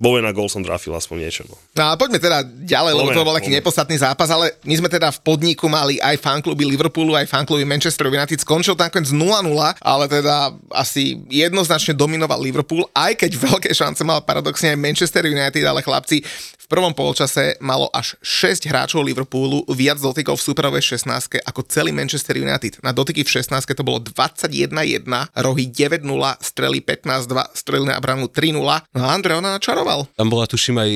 Bove na gol som trafil aspoň niečo. No. no a poďme teda ďalej, lebo to bol taký nepodstatný zápas, ale my sme teda v podniku mali aj fankluby Liverpoolu, aj fankluby Manchester United, skončil nakoniec 0-0, ale teda asi jednoznačne dominoval Liverpool, aj keď veľké šance mal paradoxne aj Manchester United, ale chlapci, v prvom polčase malo až 6 hráčov Liverpoolu viac dotykov v superovej 16 ako celý Manchester United. Na dotyky v 16 to bolo 21-1, rohy 9-0, strely 15-2, strely na bránu 3-0. No a Andre, ona načaroval. Tam bola tuším aj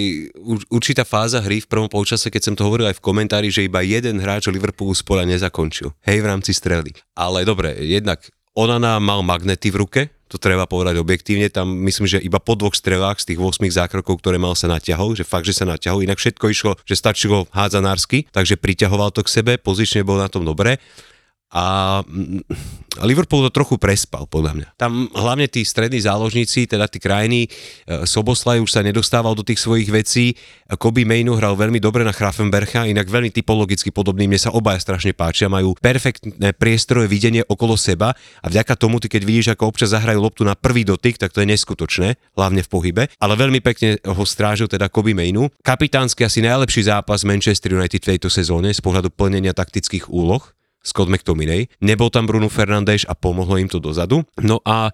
určitá fáza hry v prvom polčase, keď som to hovoril aj v komentári, že iba jeden hráč Liverpoolu z pola nezakončil. Hej, v rámci strely. Ale dobre, jednak Onana mal magnety v ruke, to treba povedať objektívne, tam myslím, že iba po dvoch strelách z tých 8 zákrokov, ktoré mal sa naťahol, že fakt, že sa naťahol, inak všetko išlo, že stačilo hádzanársky, takže priťahoval to k sebe, pozične bol na tom dobre a Liverpool to trochu prespal, podľa mňa. Tam hlavne tí strední záložníci, teda tí krajiny, e, Soboslaj už sa nedostával do tých svojich vecí, Kobe Mainu hral veľmi dobre na Grafenbercha, inak veľmi typologicky podobný, mne sa obaja strašne páčia, majú perfektné priestroje videnie okolo seba a vďaka tomu, ty keď vidíš, ako občas zahrajú loptu na prvý dotyk, tak to je neskutočné, hlavne v pohybe, ale veľmi pekne ho strážil teda Kobe Mainu. Kapitánsky asi najlepší zápas Manchester United v tejto sezóne z pohľadu plnenia taktických úloh Scott McTominay. Nebol tam Bruno Fernandes a pomohlo im to dozadu. No a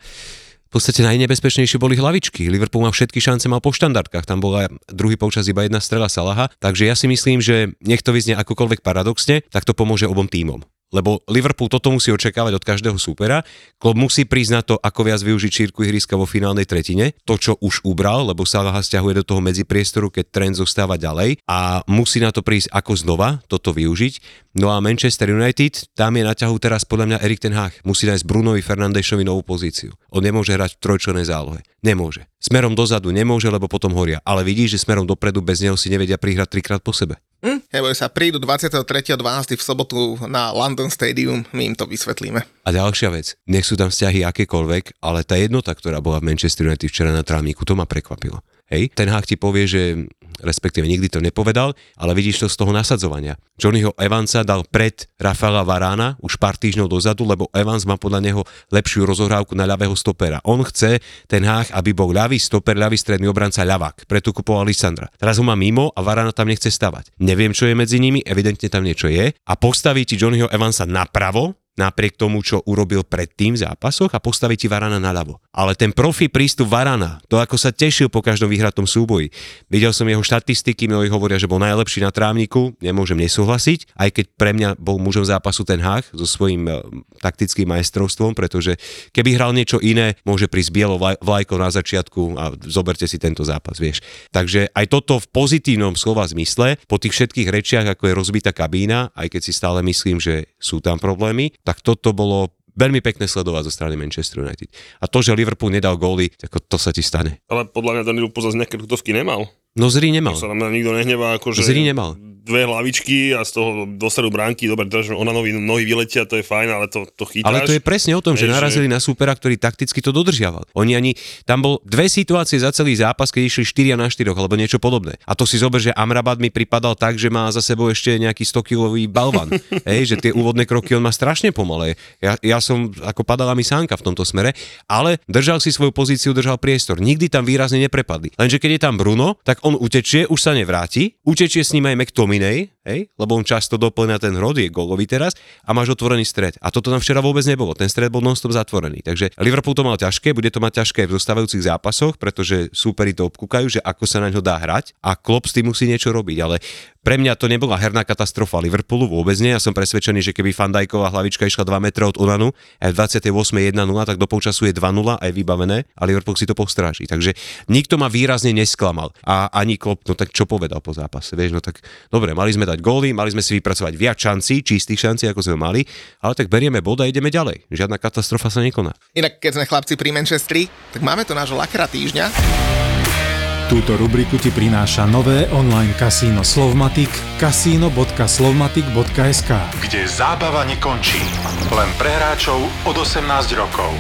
v podstate najnebezpečnejšie boli hlavičky. Liverpool mal všetky šance, mal po štandardkách. Tam bola druhý počas iba jedna strela Salaha. Takže ja si myslím, že nech to vyznie akokoľvek paradoxne, tak to pomôže obom týmom lebo Liverpool toto musí očakávať od každého súpera. Klopp musí na to, ako viac využiť šírku ihriska vo finálnej tretine, to, čo už ubral, lebo Salah stiahuje do toho medzipriestoru, keď trend zostáva ďalej a musí na to prísť ako znova toto využiť. No a Manchester United, tam je na ťahu teraz podľa mňa Erik ten Hag. Musí nájsť Brunovi Fernandešovi novú pozíciu. On nemôže hrať v trojčlenej zálohe. Nemôže. Smerom dozadu nemôže, lebo potom horia. Ale vidíš, že smerom dopredu bez neho si nevedia prihrať trikrát po sebe. Hm, neboj sa, prídu 23.12. v sobotu na London Stadium, my im to vysvetlíme. A ďalšia vec, nech sú tam vzťahy akékoľvek, ale tá jednota, ktorá bola v Manchester United včera na trávniku, to ma prekvapilo. Hej, ten hák ti povie, že respektíve nikdy to nepovedal, ale vidíš to z toho nasadzovania. Johnnyho Evansa dal pred Rafaela Varána už pár týždňov dozadu, lebo Evans má podľa neho lepšiu rozohrávku na ľavého stopera. On chce ten hách, aby bol ľavý stoper, ľavý stredný obranca ľavák. Preto kupoval Lisandra. Teraz ho má mimo a Varana tam nechce stavať. Neviem, čo je medzi nimi, evidentne tam niečo je. A postaví ti Johnnyho Evansa napravo, napriek tomu, čo urobil predtým v zápasoch a postaví ti Varana naľavo. Ale ten profi prístup Varana, to ako sa tešil po každom vyhratom súboji. Videl som jeho štatistiky, mnohí hovoria, že bol najlepší na trávniku, nemôžem nesúhlasiť, aj keď pre mňa bol mužom zápasu ten Hách so svojím e, taktickým majstrovstvom, pretože keby hral niečo iné, môže prísť bielo vlajko na začiatku a zoberte si tento zápas, vieš. Takže aj toto v pozitívnom slova zmysle, po tých všetkých rečiach, ako je rozbitá kabína, aj keď si stále myslím, že sú tam problémy, tak toto bolo veľmi pekné sledovať zo strany Manchester United. A to, že Liverpool nedal góly, ako to sa ti stane. Ale podľa mňa Liverpool zase nejaké tutovky nemal. No Zri nemal. sa na mňa nikto nehnevá, akože... Zri nemal. Dve hlavičky a z toho dostanú bránky, dobre, to, že ona nohy, nohy vyletia, to je fajn, ale to, to chytáš. Ale to je presne o tom, že narazili na súpera, ktorý takticky to dodržiaval. Oni ani, tam bol dve situácie za celý zápas, keď išli 4 na 4 alebo niečo podobné. A to si zober, že Amrabat mi pripadal tak, že má za sebou ešte nejaký 100-kilový balvan. Hej, že tie úvodné kroky on má strašne pomalé. Ja, ja som, ako padala mi sánka v tomto smere, ale držal si svoju pozíciu, držal priestor. Nikdy tam výrazne neprepadli. Lenže keď je tam Bruno, tak on utečie, už sa nevráti, utečie s ním aj McTominay, A. hej, lebo on často doplňa ten hrod, je golový teraz a máš otvorený stred. A toto tam včera vôbec nebolo. Ten stred bol nonstop zatvorený. Takže Liverpool to mal ťažké, bude to mať ťažké v zostávajúcich zápasoch, pretože súperi to obkúkajú, že ako sa na ňo dá hrať a Klopp s tým musí niečo robiť. Ale pre mňa to nebola herná katastrofa Liverpoolu, vôbec nie. Ja som presvedčený, že keby Fandajková hlavička išla 2 metre od Onanu a v 28. 1-0, tak do polčasu je 2-0 a je vybavené a Liverpool si to postráži. Takže nikto ma výrazne nesklamal. A ani Klopp, no tak čo povedal po zápase, vieš, no tak dobre, mali sme dať góly, mali sme si vypracovať viac šancí, čistých šancí, ako sme mali, ale tak berieme bod a ideme ďalej. Žiadna katastrofa sa nekoná. Inak, keď sme chlapci pri Manchestri, tak máme tu nášho lakra týždňa. Túto rubriku ti prináša nové online kasíno Slovmatic kasino.slovmatic.sk kde zábava nekončí. Len pre hráčov od 18 rokov.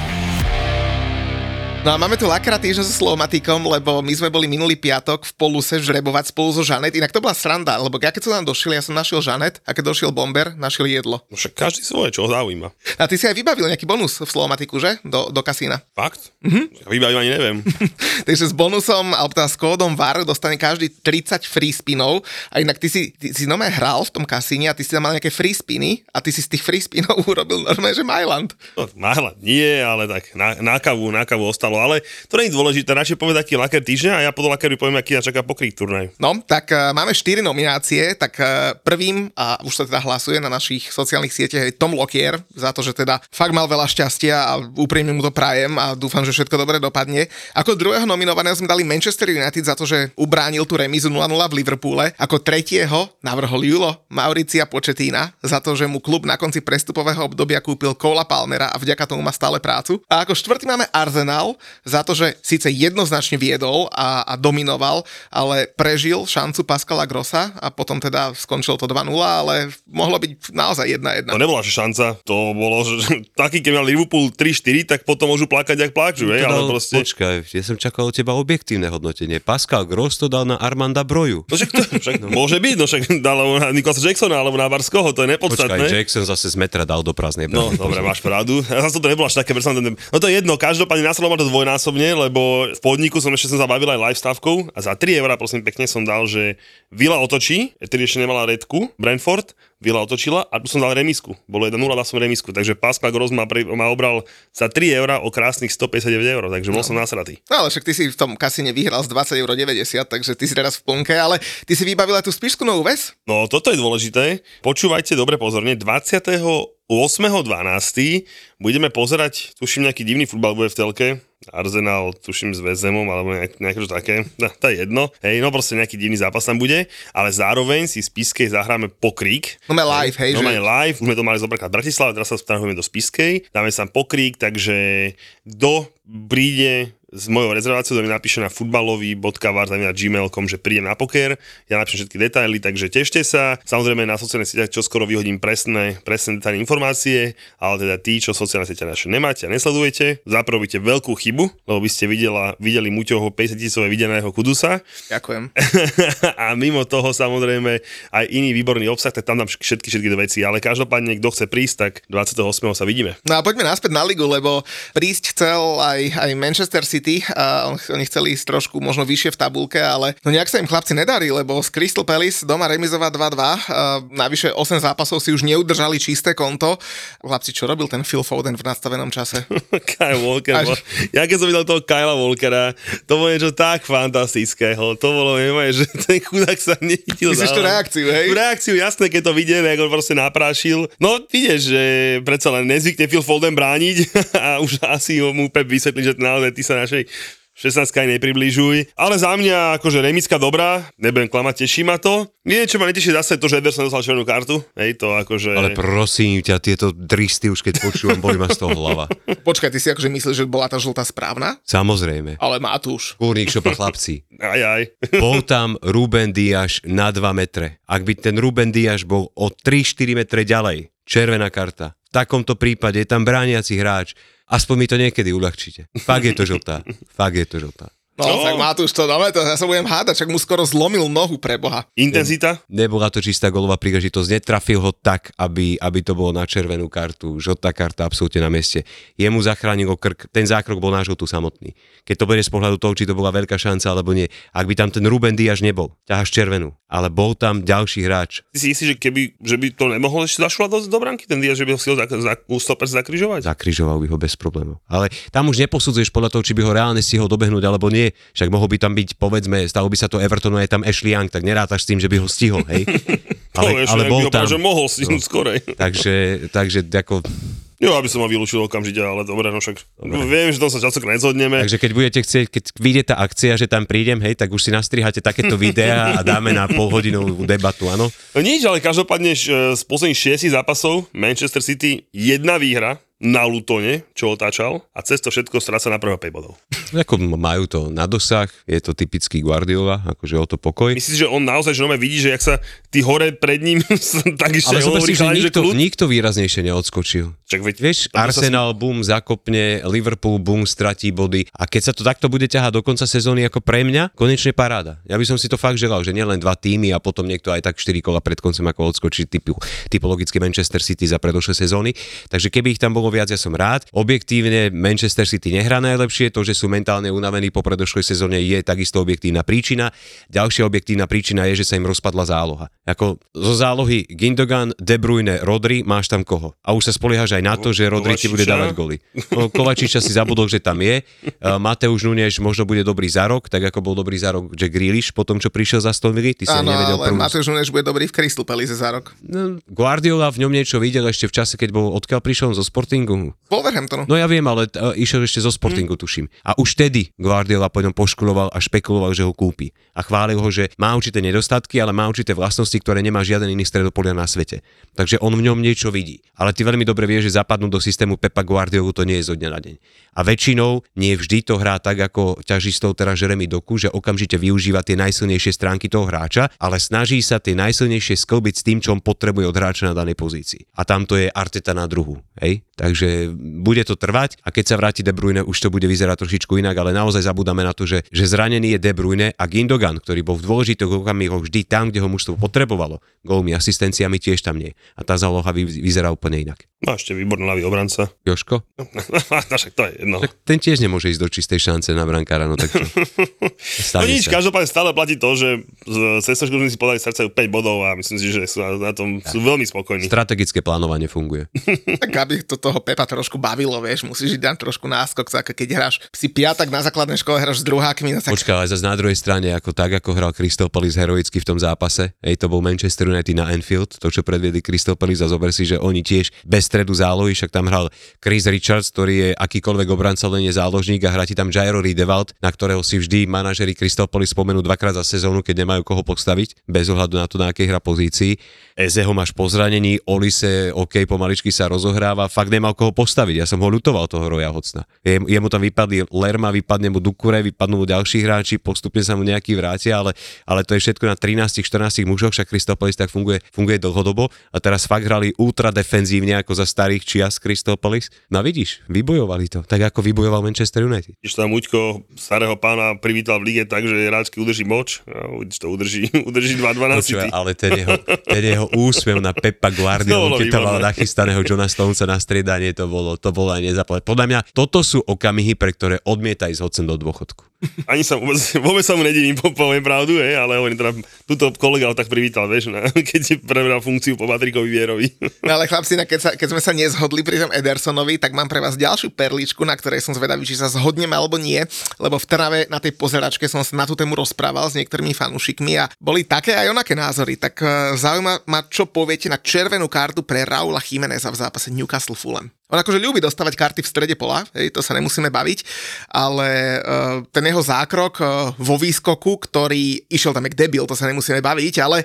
No a máme tu lakra týždňa so Slovmatikom, lebo my sme boli minulý piatok v Poluse žrebovať spolu so Žanet. Inak to bola sranda, lebo ja keď som tam došiel, ja som našiel Žanet a keď došiel Bomber, našiel jedlo. No však každý svoje, čo ho zaujíma. A ty si aj vybavil nejaký bonus v Slovmatiku, že? Do, do kasína. Fakt? Mm-hmm. Vybavím ani neviem. Takže s bonusom, alebo teda s kódom VAR dostane každý 30 free spinov. A inak ty si, ty si normálne hral v tom kasíne a ty si tam mal nejaké free spiny a ty si z tých free spinov urobil normálne, že Myland. No, máhla nie, ale tak na, na kavu, na kavu ostalo, ale to nie je dôležité, radšej poviem taký laker týždňa a ja po lakeru poviem, aký nás čaká pokryť turnaj. No, tak uh, máme 4 nominácie, tak uh, prvým, a už sa teda hlasuje na našich sociálnych sieťach, je Tom Lokier, za to, že teda fakt mal veľa šťastia a úprimne mu to prajem a dúfam, že všetko dobre dopadne. Ako druhého nominovaného sme dali Manchester United za to, že ubránil tú remízu 0-0 v Liverpoole. Ako tretieho navrhol Julo Mauricia Početína za to, že mu klub na konci prestupového obdobia kúpil Kola Palmera a vďaka tomu má stále prácu. A ako štvrtý máme Arsenal za to, že síce jednoznačne viedol a, a dominoval, ale prežil šancu Pascala Grossa a potom teda skončilo to 2-0, ale mohlo byť naozaj 1-1. To nebola šanca, to bolo, že taký, keď mal Liverpool 3-4, tak potom môžu plakať, ak pláču, hej, ale proste... Počkaj, ja som čakal od teba objektívne hodnotenie. Pascal Gross to dal na Armanda Broju. No však to, však môže byť, no však dal na Nikolasa Jacksona alebo na Varskoho, to je Počkaj, nepodstatné. Jackson zase z metra dal do prázdnej No, brány. dobre, máš pravdu. Ja zase to nebolo až také personálne. No to je jedno, každopádne nasledovalo ma to dvojnásobne, lebo v podniku som ešte som zabavil aj live stavkou a za 3 eurá prosím pekne som dal, že Vila otočí, vtedy ešte nemala redku, Brentford, Vila otočila a tu som dal remisku. Bolo 1-0, dal som remisku, takže Pascal Gross ma, pre, ma obral za 3 eurá o krásnych 159 eur, takže bol som nasratý. No ale však ty si v tom kasíne vyhral z 20,90 eur, takže ty si teraz v plnke, ale ty si vybavil aj tú spišku novú ves? No, toto je dôležité. Počúvajte dobre pozorne. 28.12. budeme pozerať, tuším, nejaký divný futbal bude v telke. Arsenal, tuším, s Vezemom, alebo nejak, nejaké také. No, to je jedno. Hej, no proste nejaký divný zápas tam bude. Ale zároveň si z Piskej zahráme pokrík. No máme live, hej, No máme live, už sme to mali zobrať v Bratislave, teraz sa stanujeme do Spiskej, dáme sa tam pokrík, takže kto príde s mojou rezerváciou, mi napíše na futbalový.var.gmail.com, že príde na poker, ja napíšem všetky detaily, takže tešte sa. Samozrejme na sociálnych sieťach čo skoro vyhodím presné, presné detailné informácie, ale teda tí, čo sociálne siete naše nemáte a nesledujete, zaprobíte veľkú chybu, lebo by ste videla, videli Muťovho 50 tisícové videného kudusa Ďakujem. a mimo toho samozrejme aj iný výborný obsah, tak tam dám všetky, všetky tie veci, ale každopádne, kto chce prísť, tak 28. sa vidíme. No a poďme naspäť na ligu, lebo prísť chcel aj, aj Manchester City a on, oni chceli ísť trošku možno vyššie v tabulke, ale no nejak sa im chlapci nedarí, lebo z Crystal Palace doma remizovať 2-2, a navyše 8 zápasov si už neudržali čisté konto. Chlapci, čo robil ten Phil Foden v nastavenom čase? Kyle Walker, Až- ja keď som videl toho Kyla Walkera, to bolo niečo tak fantastického, to bolo, neviem, že ten chudák sa nechytil Myslíš tú reakciu, hej? Tú reakciu, jasné, keď to videl, ako on proste naprášil. No, vidieš, že predsa len nezvykne Phil Foden brániť a už asi mu Pep vysvetlí, že naozaj ty sa našej 16 aj nepribližuj. Ale za mňa akože remická dobrá, nebudem klamať, teší ma to. Nie, čo ma neteší zase to, že Ederson dostal červenú kartu. Hej, to akože... Ale prosím ťa, tieto dristy už keď počúvam, boli ma z toho hlava. Počkaj, ty si akože myslíš, že bola tá žltá správna? Samozrejme. Ale Matúš. Kúrnik šopa chlapci. Aj, aj. Bol tam Ruben Diaz na 2 metre. Ak by ten Ruben Diaz bol o 3-4 metre ďalej, červená karta. V takomto prípade je tam brániaci hráč. Aspoň mi to niekedy uľahčíte. Fakt je to žltá. Fakt je to žltá. No, Čo? tak Matúš, to dáme to, ja sa budem hádať, však mu skoro zlomil nohu pre Boha. Intenzita? Nebola to čistá golová príležitosť, netrafil ho tak, aby, aby to bolo na červenú kartu. Žltá karta absolútne na mieste. Jemu zachránilo krk, ten zákrok bol na žltú samotný. Keď to bude z pohľadu toho, či to bola veľká šanca alebo nie. Ak by tam ten Ruben Diaz nebol, ťaháš červenú. Ale bol tam ďalší hráč. Ty si istý, že keby, že by to nemohol ešte zašľať do, do branky ten Diaz, že by ho si ho za, za, stoper zakrižovať? Zakrižoval by ho bez problémov. Ale tam už neposudzuješ podľa toho, či by ho reálne stihol dobehnúť alebo nie. Však mohol by tam byť, povedzme, stalo by sa to Evertonu, je tam Ashley Young, tak nerátaš s tým, že by ho stihol, hej? Ale, Ale, bol tam. Že mohol si no. skorej. Takže, takže ako, Jo, aby som ho vylúčil okamžite, ale dobre, no však Dobre. viem, že to sa častokrát nezhodneme. takže keď budete chcieť, keď vyjde tá akcia, že tam prídem, hej, tak už si nastrihate takéto videá a dáme na polhodinovú debatu, áno? No nič, ale každopádne z posledných šiestich zápasov Manchester City jedna výhra na Lutone, čo otáčal a cez to všetko stráca na prvého 5 bodov. Ako majú to na dosah, je to typický Guardiola, akože o to pokoj. Myslíš, že on naozaj, že vidí, že jak sa tí hore pred ním tak ešte Ale si, že hovorí, že nikto, kľud? nikto výraznejšie neodskočil. Čak veď, Vieš, to sa- Arsenal boom zakopne, Liverpool boom stratí body a keď sa to takto bude ťahať do konca sezóny ako pre mňa, konečne paráda. Ja by som si to fakt želal, že nielen dva týmy a potom niekto aj tak 4 kola pred koncom ako odskočí typu, typologicky Manchester City za predošlé sezóny. Takže keby ich tam bolo viac, ja som rád. Objektívne Manchester City nehrá najlepšie, to, že sú mentálne unavení po predošlej sezóne je takisto objektívna príčina. Ďalšia objektívna príčina je, že sa im rozpadla záloha. Ako zo zálohy Gindogan, De Bruyne, Rodri, máš tam koho? A už sa spoliehaš aj na to, že Rodri ti bude dávať goly. No, Kovačiča si zabudol, že tam je. Uh, Mateuš Nuneš možno bude dobrý za rok, tak ako bol dobrý za rok Jack Grealish po tom, čo prišiel za Aston Villa. Ty si Áno, nevedel ale prvú... Matúš Nuneš bude dobrý v Crystal Palace za rok. No, Guardiola v ňom niečo videl ešte v čase, keď bol odkiaľ prišiel zo Sportingu. Wolverhamptonu. No ja viem, ale uh, išiel ešte zo Sportingu, Hm. tuším. A už tedy Guardiola po ňom poškuloval a špekuloval, že ho kúpi. A chválil ho, že má určité nedostatky, ale má určité vlastnosti, ktoré nemá žiaden iný stredopolia na svete. Takže on v ňom niečo vidí. Ale ty veľmi dobre vieš, že zapadnúť do systému Pepa Guardiolu to nie je zo dňa na deň. A väčšinou nie vždy to hrá tak, ako ťažistov teraz Jeremy Doku, že okamžite využíva tie najsilnejšie stránky toho hráča, ale snaží sa tie najsilnejšie sklbiť s tým, čo on potrebuje od hráča na danej pozícii. A tam to je Arteta na druhu. Hej? Takže bude to trvať a keď sa vráti De Bruyne, už to bude vyzerať trošičku inak, ale naozaj zabudáme na to, že, že zranený je De Bruyne a Gindogan, ktorý bol v dôležitých okamihoch vždy tam, kde ho mužstvo potrebovalo. Gólmi, asistenciami tiež tam nie. A tá záloha vy, vyzerá úplne inak. No ešte výborný ľavý obranca. Joško? no však to je jedno. Tak ten tiež nemôže ísť do čistej šance na brankára, no tak čo? No nič, sa. každopádne stále platí to, že z Cestošku si podali srdce 5 bodov a myslím si, že sú na, na tom sú veľmi spokojní. Strategické plánovanie funguje. Tak aby to toho Pepa trošku bavilo, vieš, musíš ísť dať trošku náskok, ako keď hráš si piatak na základnej škole, hráš s druhákmi, no tak Počkaj, ale zase na druhej strane, ako tak, ako hral Palace heroicky v tom zápase, hej, to bol Manchester United na Anfield, to, čo predviedli Palace a zober si, že oni tiež bez stredu zálohy, však tam hral Chris Richards, ktorý je akýkoľvek obranca, len je záložník a hrá ti tam Jairo Riedewald, na ktorého si vždy manažeri Palace spomenú dvakrát za sezónu, keď nemajú koho postaviť, bez ohľadu na to, na akej hra pozícii. Ezeho máš po zranení, Olise, OK, pomaličky sa rozohráva, fakt nemal koho postaviť. Ja som ho ľutoval toho Roja Hocna. Je, jemu tam vypadli Lerma, vypadne mu Dukure, vypadnú mu ďalší hráči, postupne sa mu nejaký vrátia, ale, ale to je všetko na 13-14 mužoch, však Kristopolis tak funguje, funguje dlhodobo a teraz fakt hrali ultra defenzívne ako za starých čias Kristopolis. No a vidíš, vybojovali to, tak ako vybojoval Manchester United. Když tam Uďko starého pána privítal v lige tak, že Ráčky udrží moč a Uď to udrží, udrží 2-2 na Počúvaj, City. ale ten jeho, ten jeho úsmev na Pepa Guardiolu, keď to mal nachystaného Johna Stonesa na striedanie, to bolo, to bolo aj nezaplé. Podľa mňa toto sú okamihy, pre ktoré odmieta ísť hocem do dôchodku. Ani sa vôbec, vôbec sa mu nedivím, po- poviem pravdu, hej, ale hovorím teda, túto kolega ho tak privítal, vieš, na, keď prebral funkciu po Patrikovi Vierovi. No ale chlapci, keď, sa, keď sme sa nezhodli pri tom Edersonovi, tak mám pre vás ďalšiu perličku, na ktorej som zvedavý, či sa zhodneme alebo nie, lebo v Trnave na tej pozeračke som sa na tú tému rozprával s niektorými fanúšikmi a boli také aj onaké názory. Tak eh, zaujíma ma, čo poviete na červenú kartu pre Raula Jimeneza v zápase Newcastle Fulham. On akože ľúbi dostávať karty v strede pola, hej, to sa nemusíme baviť, ale uh, ten jeho zákrok uh, vo výskoku, ktorý išiel tam jak debil, to sa nemusíme baviť, ale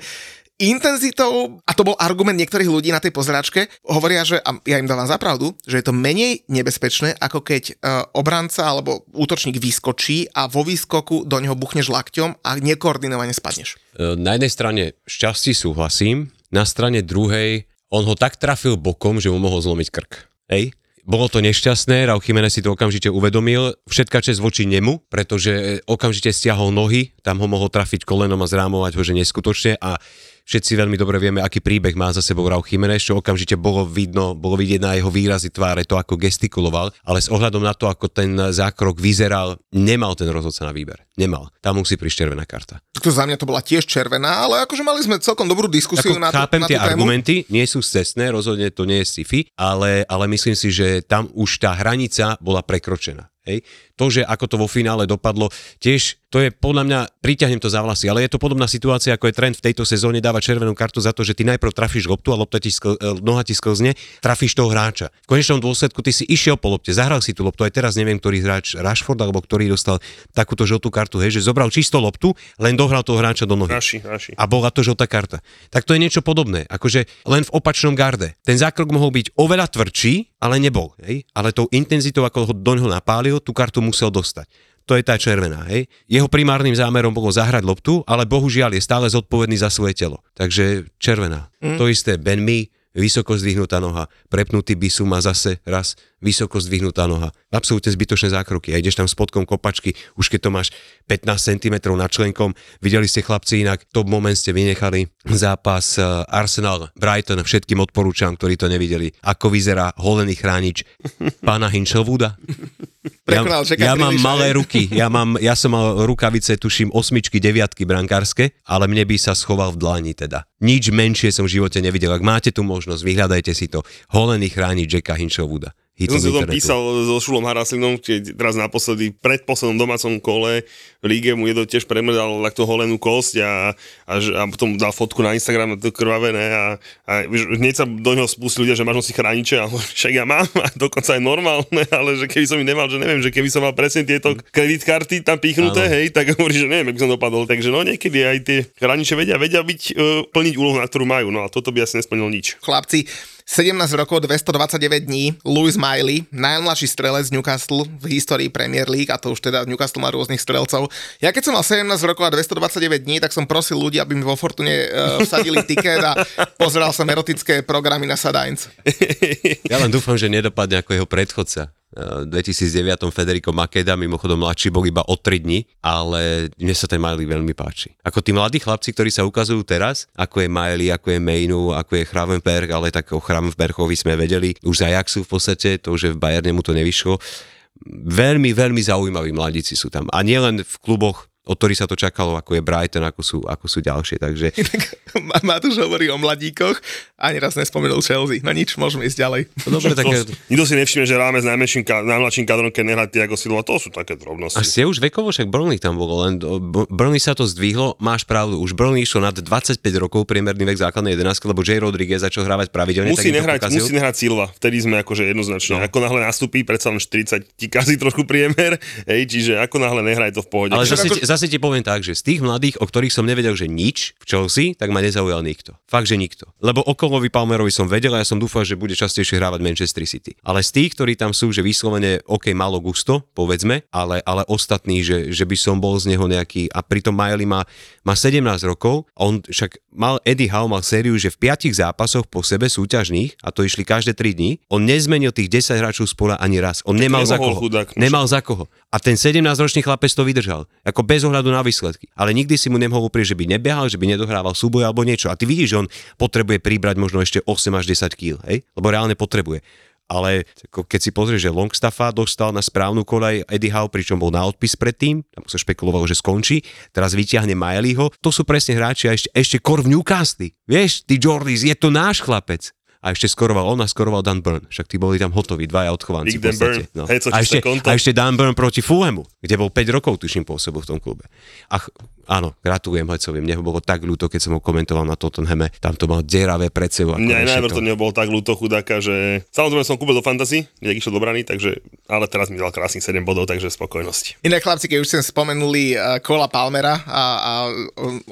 intenzitou, a to bol argument niektorých ľudí na tej pozráčke, hovoria, že, a ja im dávam zapravdu, že je to menej nebezpečné, ako keď uh, obranca alebo útočník vyskočí a vo výskoku do neho buchneš lakťom a nekoordinovane spadneš. E, Na jednej strane šťastí súhlasím, na strane druhej on ho tak trafil bokom, že mu mohol zlomiť krk. Hej? Bolo to nešťastné, Rau Jiménez si to okamžite uvedomil, všetka čest voči nemu, pretože okamžite stiahol nohy, tam ho mohol trafiť kolenom a zrámovať ho, že neskutočne a všetci veľmi dobre vieme, aký príbeh má za sebou Rau Jiménez, čo okamžite bolo vidno, bolo vidieť na jeho výrazy tváre, to ako gestikuloval, ale s ohľadom na to, ako ten zákrok vyzeral, nemal ten rozhodca na výber. Nemal. Tam musí prísť červená karta. To za mňa to bola tiež červená, ale akože mali sme celkom dobrú diskusiu Ako na, tú- chápem na tie tú tému. argumenty, nie sú cestné, rozhodne to nie je sci-fi, ale, ale myslím si, že tam už tá hranica bola prekročená. Hej. To, že ako to vo finále dopadlo, tiež to je podľa mňa, priťahnem to za vlasy, ale je to podobná situácia, ako je trend v tejto sezóne dáva červenú kartu za to, že ty najprv trafíš loptu a lopta ti skl, e, noha ti sklzne, trafíš toho hráča. V konečnom dôsledku ty si išiel po lopte, zahral si tú loptu, aj teraz neviem, ktorý hráč, Rashford alebo ktorý dostal takúto žltú kartu, hej, že zobral čisto loptu, len dohral toho hráča do nohy. Naši, naši. A bola to žltá karta. Tak to je niečo podobné, akože len v opačnom garde. Ten zákrok mohol byť oveľa tvrdší, ale nebol. Hej? Ale tou intenzitou, ako ho do neho napálil, tú kartu musel dostať. To je tá červená. Hej? Jeho primárnym zámerom bolo zahrať loptu, ale bohužiaľ je stále zodpovedný za svoje telo. Takže červená. Mm. To isté Ben Mee, vysoko zdvihnutá noha, prepnutý bisu má zase raz vysoko zdvihnutá noha. Absolútne zbytočné zákroky. A ideš tam spodkom kopačky, už keď to máš 15 cm nad členkom. Videli ste chlapci inak, top moment ste vynechali. Zápas eh, Arsenal Brighton, všetkým odporúčam, ktorí to nevideli. Ako vyzerá holený chránič pána Hinchelwooda. Ja, Prekonal Jacka ja mám malé ruky, ja, mám, ja som mal rukavice, tuším, osmičky, deviatky brankárske, ale mne by sa schoval v dlani teda. Nič menšie som v živote nevidel. Ak máte tu možnosť, vyhľadajte si to. Holený chráni Jacka Hinchelwooda. Ja som si o tom písal so Šulom Haraslinom, keď teraz naposledy, pred poslednom domácom kole líge mu jedno tiež premrdal takto holenú kosť a, a, a potom dal fotku na Instagram, to krvavené a, a hneď sa do neho spustili ľudia, že máš si chrániče, ale však ja mám a dokonca aj normálne, ale že keby som ich nemal, že neviem, že keby som mal presne tieto kredit karty tam pichnuté, hej, tak hovorí, že neviem, ako som dopadol. Takže no niekedy aj tie chrániče vedia, vedia byť, uh, plniť úlohu, na ktorú majú, no a toto by asi nesplnil nič. Chlapci, 17 rokov, 229 dní, Louis Miley, najmladší strelec Newcastle v histórii Premier League, a to už teda Newcastle má rôznych strelcov. Ja keď som mal 17 rokov a 229 dní, tak som prosil ľudí, aby mi vo Fortune uh, vsadili tiket a pozeral som erotické programy na Sadainc. Ja len dúfam, že nedopadne ako jeho predchodca. V 2009 Federico Makeda, mimochodom mladší bol iba o 3 dní, ale mne sa ten Miley veľmi páči. Ako tí mladí chlapci, ktorí sa ukazujú teraz, ako je Miley, ako je Mainu, ako je Hravenberg, ale tak o Hravenbergovi sme vedeli už z Ajaxu v podstate, to, že v Bayerne mu to nevyšlo. Veľmi, veľmi zaujímaví mladíci sú tam. A nielen v kluboch, od ktorých sa to čakalo, ako je Brighton, ako sú, ako sú ďalšie. Takže Ma- Matúš hovorí o mladíkoch, ani raz nespomenul Chelsea. No nič, môžeme ísť ďalej. dobre, také, To, nikto si nevšimne, že ráme s najmenším, najmladším kadrom, keď nehrá Tiago Silva, to sú také drobnosti. A ste už vekovo, však Burnley tam bolo, len do- B- Burnley sa to zdvihlo, máš pravdu, už Burnley išlo nad 25 rokov priemerný vek základnej 11, lebo J. Rodriguez začal hrávať pravidelne, Musí tak nehrať, musí nehrať Silva, vtedy sme akože jednoznačne. No. Ako náhle nastúpi, predsa len 40 ti kazí trošku priemer, hej, čiže ako náhle nehraj to v pohode. Ale zase, zase ti poviem tak, že z tých mladých, o ktorých som nevedel, že nič v Chelsea, tak ma nezaujal nikto. Fakt, že nikto. Lebo okolovi Palmerovi som vedel a ja som dúfal, že bude častejšie hrávať Manchester City. Ale z tých, ktorí tam sú, že vyslovene OK, malo gusto, povedzme, ale, ale ostatní, že, že by som bol z neho nejaký, a pritom Miley má, má 17 rokov, a on však mal, Eddie Howe mal sériu, že v piatich zápasoch po sebe súťažných, a to išli každé 3 dní, on nezmenil tých 10 hráčov spola ani raz. On nemal za koho. chudák, no nemal za koho. A ten 17-ročný chlapec to vydržal. Ako bez ohľadu na výsledky. Ale nikdy si mu nemohol uprieť, že by nebehal, že by nedohrával súboj alebo niečo. A ty vidíš, že on potrebuje pribrať možno ešte 8 až 10 kg, hej? Lebo reálne potrebuje. Ale keď si pozrieš, že Longstaffa dostal na správnu kolaj Eddie Howe, pričom bol na odpis predtým, tam sa špekulovalo, že skončí, teraz vyťahne Mileyho, to sú presne hráči a ešte, ešte kor v Newcastle. Vieš, ty Jordis, je to náš chlapec. A ešte skoroval on a skoroval Dan Burn. Však tí boli tam hotoví, dvaja odchovanci. Big Dan Burn. Hej, co a, ešte, konto. a ešte Dan Burn proti Fulhamu, kde bol 5 rokov, tuším, pôsobil v tom klube. A, ch- áno, gratulujem Hecovi. Mne ho bolo tak ľúto, keď som ho komentoval na Tottenhame. Tam to mal deravé pred sebou. Mne aj na rešetol. Evertone bol tak ľúto chudáka, že samozrejme som kúpil do fantasy, jak išiel do brany, takže, ale teraz mi dal krásnych 7 bodov, takže spokojnosť. Iné chlapci, keď už ste spomenuli uh, Kola Palmera a, a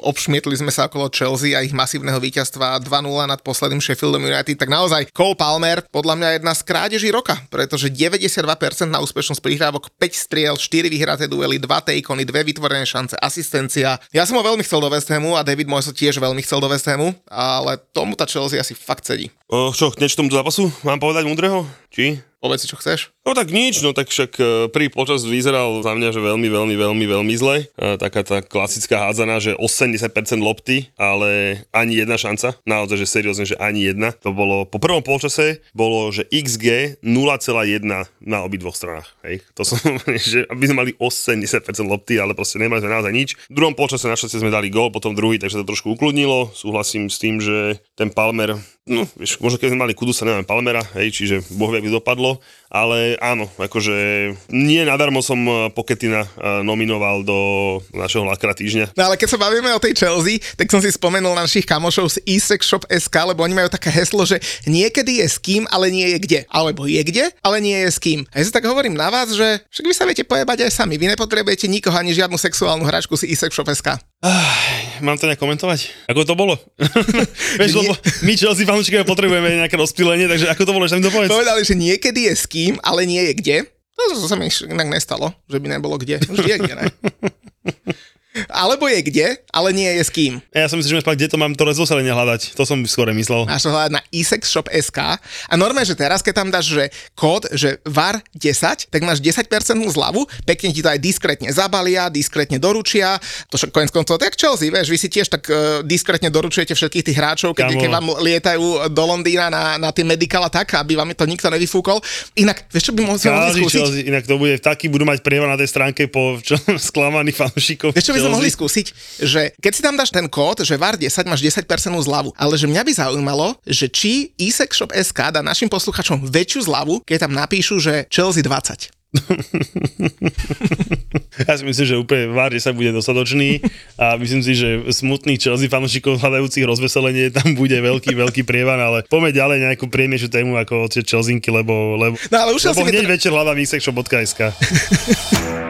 obšmietli sme sa okolo Chelsea a ich masívneho víťazstva 2-0 nad posledným Sheffieldom United, tak naozaj Cole Palmer podľa mňa jedna z krádeží roka, pretože 92% na úspešnosť prihrávok, 5 striel, 4 vyhraté duely, 2 takony, 2 vytvorené šance, asistencia. Ja som ho veľmi chcel do West Hamu a David Moyes ho tiež veľmi chcel do West Hamu, ale tomu tá Chelsea asi fakt sedí. O, čo, niečo tomu zápasu? Mám povedať múdreho? Či? Povedz si, čo chceš. No tak nič, no tak však e, prvý počas vyzeral za mňa, že veľmi, veľmi, veľmi, veľmi zle. E, Taká tá klasická hádzaná, že 80% lopty, ale ani jedna šanca. Naozaj, že seriózne, že ani jedna. To bolo, po prvom polčase bolo, že XG 0,1 na obidvoch stranách. Hej. To som, že aby sme mali 80% lopty, ale proste nemali sme naozaj nič. V druhom polčase našťastie sme dali gól, potom druhý, takže to trošku ukludnilo. Súhlasím s tým, že ten Palmer, no vieš, možno keď sme mali Kudusa, neviem, Palmera, hej, čiže boh vie, dopadlo, ale áno, akože nie nadarmo som eh, Poketina eh, nominoval do našeho lakra týždňa. No ale keď sa bavíme o tej Chelsea, tak som si spomenul na našich kamošov z eSexShop.sk, lebo oni majú také heslo, že niekedy je s kým, ale nie je kde. Alebo je kde, ale nie je s kým. A ja si tak hovorím na vás, že však vy sa viete pojebať aj sami. Vy nepotrebujete nikoho ani žiadnu sexuálnu hračku z eSexShop.sk. Mám to nejak komentovať? Ako to bolo? Vieš, lebo my Chelsea fanúšikovia potrebujeme nejaké rozptýlenie, takže ako to bolo, že mi to povedz? Povedali, že niekedy je s kým, ale nie je kde. No to sa mi inak nestalo, že by nebolo kde. Vždy je kde, ne? Alebo je kde, ale nie je s kým. Ja som myslel, že spať, kde to mám to rozoselenie hľadať. To som skôr myslel. Máš to hľadať na eSexShop.sk a normálne, že teraz, keď tam dáš, že kód, že VAR 10, tak máš 10% zľavu, pekne ti to aj diskrétne zabalia, diskrétne doručia, to však konec koncov, tak Chelsea, vieš, vy si tiež tak uh, diskrétne doručujete všetkých tých hráčov, keď, keď vám lietajú do Londýna na, na tie medikala tak, aby vám to nikto nevyfúkol. Inak, vieš, čo by skúsiť? Chelsea, inak to bude taký, budú mať prievan na tej stránke po čo, sklamaných fanúšikov. Vieš, čo by sme Chelsea. mohli skúsiť? Že keď si tam dáš ten kód, že VAR 10 máš 10% zľavu, ale že mňa by zaujímalo, že či eSexShop.sk dá našim posluchačom väčšiu zľavu, keď tam napíšu, že Chelsea 20. Ja si myslím, že úplne vár, že sa bude dostatočný a myslím si, že smutných Chelsea fanúšikov hľadajúcich rozveselenie tam bude veľký, veľký prievan, ale poďme ďalej nejakú priemiešu tému ako tie Chelseanky, lebo, lebo, No ale už lebo hneď keď- večer hľadám xexshop.sk.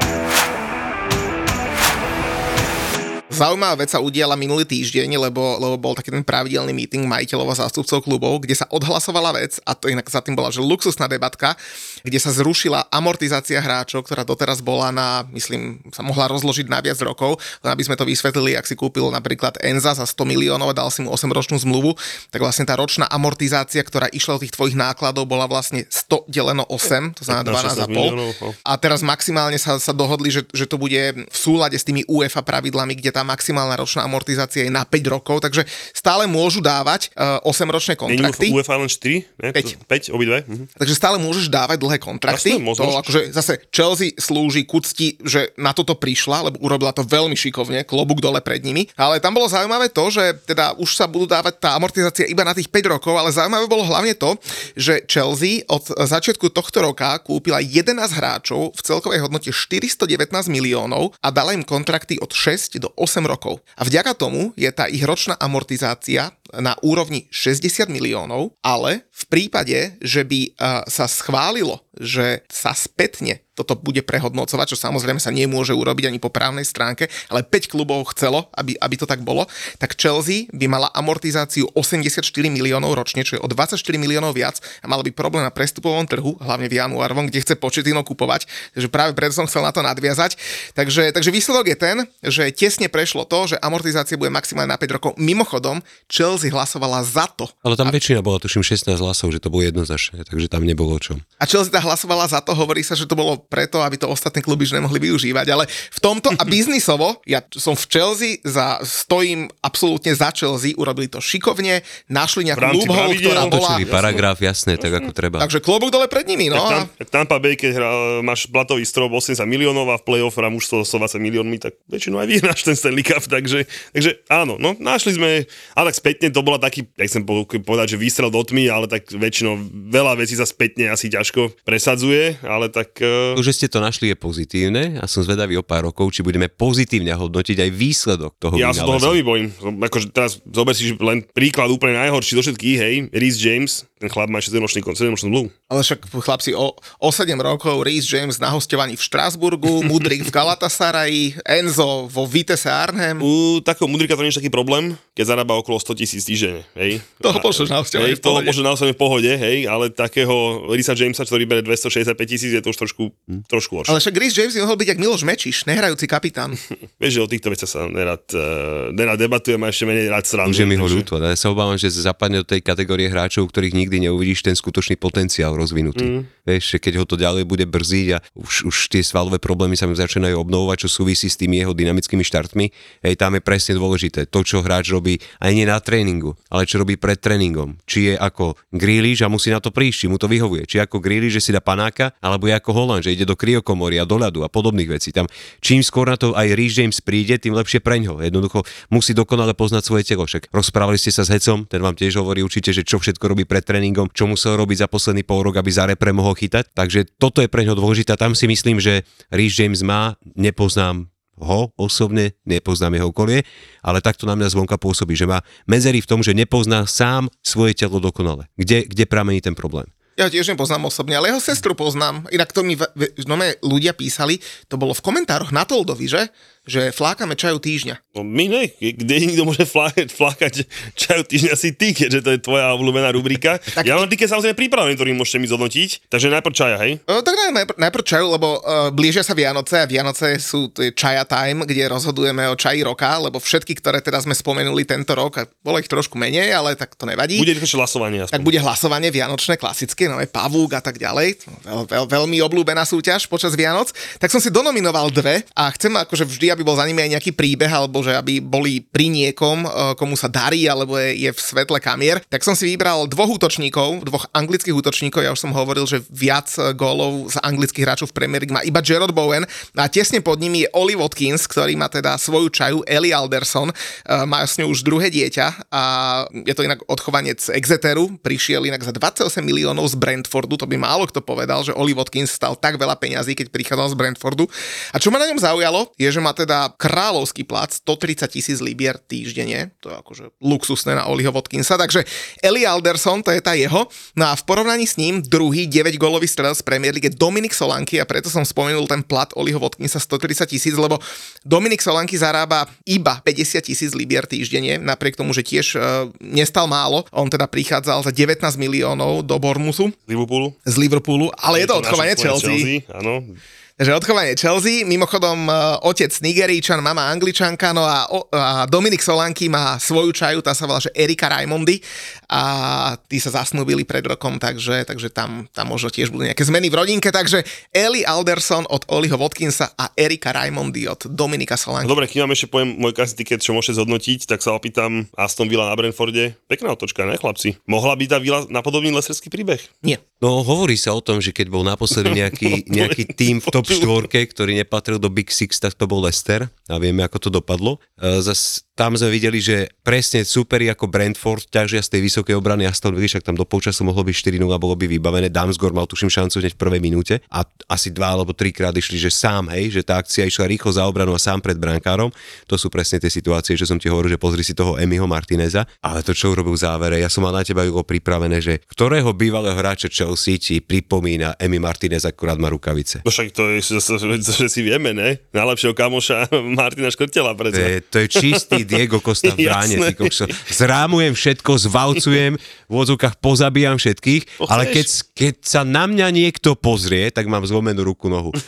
Zaujímavá vec sa udiala minulý týždeň, lebo, lebo bol taký ten pravidelný meeting majiteľov a zástupcov klubov, kde sa odhlasovala vec, a to inak za tým bola, že luxusná debatka, kde sa zrušila amortizácia hráčov, ktorá doteraz bola na, myslím, sa mohla rozložiť na viac rokov, len aby sme to vysvetlili, ak si kúpil napríklad Enza za 100 miliónov a dal si mu 8-ročnú zmluvu, tak vlastne tá ročná amortizácia, ktorá išla od tých tvojich nákladov, bola vlastne 100 deleno 8, to znamená 16 12,5. miliónov, no. A teraz maximálne sa, sa dohodli, že, že to bude v súlade s tými UEFA pravidlami, kde tá maximálna ročná amortizácia je na 5 rokov, takže stále môžu dávať uh, 8-ročné Není mu kontrakty. v UEFA len 4? Ne? Päť. 5, obidve? Mhm. Takže stále môžeš dávať dlhé kontrakty. Jasné, môžeš. to akože zase Chelsea slúži k úcti, že na toto prišla, lebo urobila to veľmi šikovne, klobúk dole pred nimi. Ale tam bolo zaujímavé to, že teda už sa budú dávať tá amortizácia iba na tých 5 rokov, ale zaujímavé bolo hlavne to, že Chelsea od začiatku tohto roka kúpila 11 hráčov v celkovej hodnote 419 miliónov a dala im kontrakty od 6 do 8 rokov. A vďaka tomu je tá ich ročná amortizácia na úrovni 60 miliónov, ale v prípade, že by uh, sa schválilo, že sa spätne toto bude prehodnocovať, čo samozrejme sa nemôže urobiť ani po právnej stránke, ale 5 klubov chcelo, aby, aby to tak bolo, tak Chelsea by mala amortizáciu 84 miliónov ročne, čo je o 24 miliónov viac a malo by problém na prestupovom trhu, hlavne v januárovom, kde chce Početino kupovať, takže práve preto som chcel na to nadviazať. Takže, takže výsledok je ten, že tesne prešlo to, že amortizácia bude maximálne na 5 rokov. Mimochodom, Chelsea hlasovala za to, Ale tam väčšina bola, tuším, 16 hlasov, že to bolo jednoznačné, takže tam nebolo o čom. A Chelsea tá hlasovala za to, hovorí sa, že to bolo preto, aby to ostatní kluby už nemohli využívať, ale v tomto a biznisovo, ja som v Chelsea, za, stojím absolútne za Chelsea, urobili to šikovne, našli nejakú pravidiel. ktorá bola... Paragraf, jasné, tak ako treba. Takže klobúk dole pred nimi, no. No, tam, a- tak Tampa Bay, keď hra, máš platový strop 80 miliónov a v play-off hrá mužstvo 120 miliónmi, tak väčšinou aj vyhráš ten Stanley Cup, takže, takže áno, no našli sme, ale tak spätne to bola taký, jak chcem po- povedať, že výstrel do tmy, ale tak väčšinou veľa vecí sa spätne asi ťažko presadzuje, ale tak... Uh, To, že ste to našli, je pozitívne a som zvedavý o pár rokov, či budeme pozitívne hodnotiť aj výsledok toho Ja sa toho veľmi bojím. Akože teraz zober si len príklad úplne najhorší do všetkých, hej, Reese James, ten chlap má ešte 7-ročný kon, 7 zmluvu. Ale však chlapci, o, o 7 rokov Reece James na hostovaní v Štrásburgu, Mudrik v Galatasaraji, Enzo vo Vitesse Arnhem. U takého mudrika to nie je taký problém, keď zarába okolo 100 tisíc týždenne, hej. Toho pošleš na hostovanie Hej, v toho pohode. pošleš na hostovanie v pohode, hej, ale takého Risa Jamesa, ktorý bere 265 tisíc, je to už trošku, trošku horšie. Ale však Reece James by mohol byť jak Miloš Mečiš, nehrajúci kapitán. Vieš, že o týchto veciach sa nerad, uh, nerad debatujeme a ešte menej rád srandujem. Už je mi ho ľúto, ale ja sa obávam, že zapadne do tej kategórie hráčov, ktorých nikdy neuvidíš ten skutočný potenciál rozvinutý. Mm. Vieš, že keď ho to ďalej bude brziť a už, už tie svalové problémy sa mu začínajú obnovovať, čo súvisí s tými jeho dynamickými štartmi, hej, tam je presne dôležité to, čo hráč robí aj nie na tréningu, ale čo robí pred tréningom. Či je ako Grealish a musí na to prísť, či mu to vyhovuje. Či ako Grealish, že si dá panáka, alebo je ako Holland, že ide do kryokomory a do ľadu a podobných vecí. Tam čím skôr na to aj Reece James príde, tým lepšie preňho. Jednoducho musí dokonale poznať svoje telo. Však rozprávali ste sa s Hecom, ten vám tiež hovorí určite, že čo všetko robí pred tréningom, čo musel robiť za posledný pol rok, aby za repre mohol chytať. Takže toto je pre ňo dôležité. Tam si myslím, že Reece James má, nepoznám ho osobne, nepoznám jeho okolie, ale takto na mňa zvonka pôsobí, že má medzery v tom, že nepozná sám svoje telo dokonale. Kde, kde pramení ten problém? Ja tiež nepoznám osobne, ale jeho sestru poznám. Inak to mi no, ľudia písali, to bolo v komentároch na Toldovi, že? Že flákame čaju týždňa. No my ne, kde niekto môže flákať, flákať čaju týždňa si ty, keďže to je tvoja obľúbená rubrika. ja mám týke samozrejme pripravený, ktorý môžete mi zhodnotiť, takže najprv čaja, hej? O, tak naj- najpr- najprv čaju, lebo uh, blížia sa Vianoce a Vianoce sú to je čaja time, kde rozhodujeme o čaji roka, lebo všetky, ktoré teraz sme spomenuli tento rok, a bolo ich trošku menej, ale tak to nevadí. Bude ešte hlasovanie aspoň. tak bude hlasovanie vianočné, klasické, no aj pavúk a tak ďalej. Veľ, veľ, veľmi obľúbená súťaž počas Vianoc. Tak som si donominoval dve a chcem akože vždy, aby bol za nimi aj nejaký príbeh, alebo že aby boli pri niekom, eh, komu sa darí, alebo je, je v svetle kamier. Tak som si vybral dvoch útočníkov, dvoch anglických útočníkov. Ja už som hovoril, že viac eh, gólov z anglických hráčov v Premier League má iba Gerard Bowen a tesne pod nimi je Oli Watkins, ktorý má teda svoju čaju, Ellie Alderson, eh, má s ňou už druhé dieťa a je to inak odchovanec Exeteru, prišiel inak za 28 miliónov z Brentfordu, to by málo kto povedal, že Oli Watkins stal tak veľa peňazí, keď prichádzal z Brentfordu. A čo ma na ňom zaujalo, je, že má teda kráľovský plat 130 tisíc libier týždenne, to je akože luxusné na Oliho Watkinsa, takže Eli Alderson, to je tá jeho, no a v porovnaní s ním druhý 9-gólový strel z Premier League je Dominik Solanky a preto som spomenul ten plat Oliho Watkinsa 130 tisíc, lebo Dominik Solanky zarába iba 50 tisíc libier týždenne, napriek tomu, že tiež e, nestal málo, on teda prichádzal za 19 miliónov do Bormusu Liverpoolu. z Liverpoolu, ale je to odchovanie naše Chelsea. Áno. Takže odchovanie Chelsea, mimochodom uh, otec Nigeríčan, mama Angličanka, no a, a Dominik Solanky má svoju čaju, tá sa volá, že Erika Raimondy a tí sa zasnúbili pred rokom, takže, takže tam, tam možno tiež budú nejaké zmeny v rodinke, takže Eli Alderson od Oliho Watkinsa a Erika Raimondy od Dominika No Solanky. dobre, kým vám ešte poviem môj kasy tiket, čo môžete zhodnotiť, tak sa opýtam Aston Villa na Brentforde. Pekná otočka, ne chlapci? Mohla by tá Villa napodobný leserský príbeh? Nie. No hovorí sa o tom, že keď bol naposledy nejaký, nejaký tým v top štvorke, ktorý nepatril do Big Six, tak to bol Leicester a vieme, ako to dopadlo. E, Zas tam sme videli, že presne superi ako Brentford ťažia z tej vysokej obrany Aston Villa, však tam do polčasu mohlo byť 4-0 a bolo by vybavené. Damsgor mal tuším šancu hneď v prvej minúte a asi dva alebo trikrát išli, že sám, hej, že tá akcia išla rýchlo za obranu a sám pred brankárom. To sú presne tie situácie, že som ti hovoril, že pozri si toho Emiho Martineza, ale to čo urobil v závere, ja som mal na teba Jugo pripravené, že ktorého bývalého hráča Chelsea ti pripomína Emi Martinez akurát má rukavice. No však to je, že si vieme, ne? Najlepšieho kamoša Martina Škrtela To predsa. je, to je čistý Diego Costa v bráne. Zrámujem všetko, zvalcujem, v odzvukách pozabíjam všetkých, To ale keď, keď sa na mňa niekto pozrie, tak mám zlomenú ruku, nohu.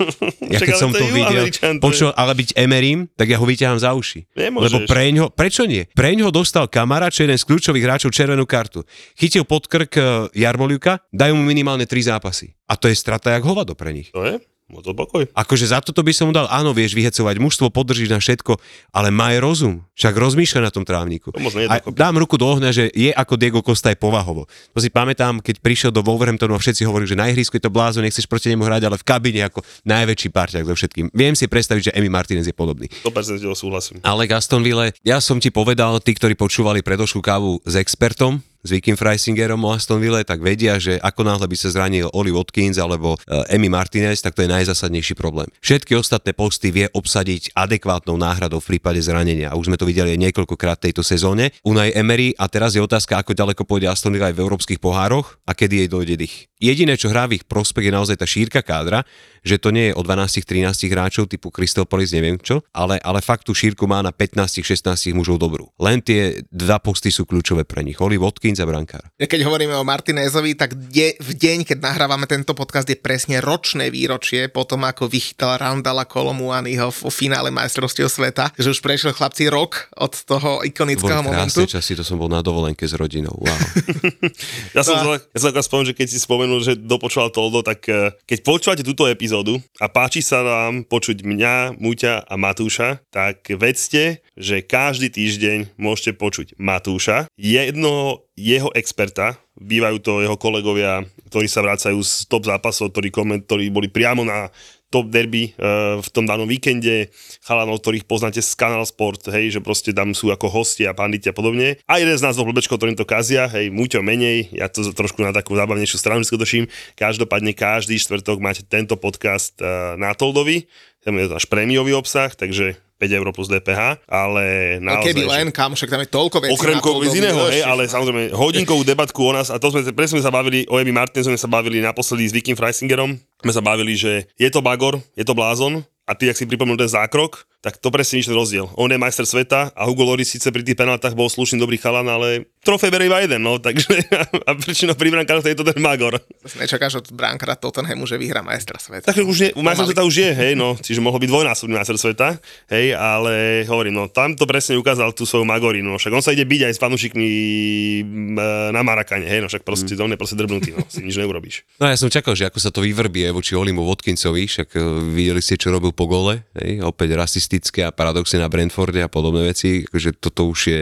Ja keď som to videl, počul, ale byť Emerim, tak ja ho vyťahám za uši. Nemôžeš. Lebo preňho, prečo nie? Preňho dostal kamarát, čo je jeden z kľúčových hráčov červenú kartu. Chytil pod krk eh, Jarmoliuka, dajú mu minimálne 3 zápasy. A to je strata jak hovado pre nich. To je? Moc pokoj. Akože za toto by som mu dal, áno, vieš vyhecovať mužstvo, podržíš na všetko, ale maj rozum. Však rozmýšľa na tom trávniku. To je A dám ruku do ohňa, že je ako Diego Costa aj povahovo. To si pamätám, keď prišiel do Wolverhamptonu a všetci hovorili, že na ihrisku je to blázo, nechceš proti nemu hrať, ale v kabíne ako najväčší parťák so všetkým. Viem si predstaviť, že Emi Martinez je podobný. 100% s tebou súhlasím. Ale Gaston Ville, ja som ti povedal, tí, ktorí počúvali predošlú kávu s expertom, s Vikim Freisingerom o Aston Ville, tak vedia, že ako náhle by sa zranil Oli Watkins alebo uh, Emi Martinez, tak to je najzásadnejší problém. Všetky ostatné posty vie obsadiť adekvátnou náhradou v prípade zranenia. Už sme to videli aj niekoľkokrát tejto sezóne. Unai Emery a teraz je otázka, ako ďaleko pôjde Aston Villa aj v európskych pohároch a kedy jej dojde dých. Jediné, čo hrá v ich prospech, je naozaj tá šírka kádra, že to nie je o 12-13 hráčov typu Crystal Palace, neviem čo, ale, ale fakt tú šírku má na 15-16 mužov dobrú. Len tie dva posty sú kľúčové pre nich. Oli Watkins a brankár. Keď hovoríme o Martinézovi, tak de- v deň, keď nahrávame tento podcast, je presne ročné výročie potom, ako vychytal Randala Kolomuaniho v finále majstrovstiev sveta, že už prešiel chlapci rok od toho ikonického boli momentu. časy, to som bol na dovolenke s rodinou. Wow. Ja som, no. ja som spomenul, že keď si spomenul, že dopočúval Toldo, tak eh, keď počúvate túto epizódu a páči sa vám počuť mňa, Muťa a Matúša, tak vedzte, že každý týždeň môžete počuť Matúša, jedno jeho experta, bývajú to jeho kolegovia, ktorí sa vracajú z top zápasov, ktorí, koment, ktorí boli priamo na top derby uh, v tom danom víkende, chalanov, ktorých poznáte z Canal Sport, hej, že proste tam sú ako hostia, panditi a podobne. A jeden z nás dvoch blbečkov, ktorým to kazia, hej, Muťo menej, ja to trošku na takú zábavnejšiu stranu skutočím. Každopádne každý štvrtok máte tento podcast uh, na Toldovi, tam je náš prémiový obsah, takže 5 eur plus DPH, ale No naozaj... keby že- len, kam, však tam je toľko vecí. Okrem koho z iného, hej, ale samozrejme hodinkovú debatku o nás, a to sme, presne sa bavili, o Emi Martinsovi sme sa bavili naposledy s Vikim Freisingerom, sme sa bavili, že je to bagor, je to blázon, a ty, ak si pripomenul ten zákrok, tak to presne nič ten rozdiel. On je majster sveta a Hugo Lloris síce pri tých penáltach bol slušný dobrý chalan, ale trofej berie iba jeden, no, takže a väčšinou pri brankároch je to ten magor. Nečakáš od bránkara Tottenhamu, že vyhrá majstra sveta. Tak už je, majster sveta už je, hej, no, čiže mohol byť dvojnásobný majster sveta, hej, ale hovorím, no, tam to presne ukázal tú svoju magorinu, no, však on sa ide byť aj s fanúšikmi m, na Marakane, hej, no, však proste, on je proste drbnutý, no, si nič neurobíš. No ja som čakal, že ako sa to vyvrbie voči Olimu Watkinsovi, však e, videli ste, čo robil po gole, hej, opäť rasistické a paradoxne na Brentforde a podobné veci, že toto už je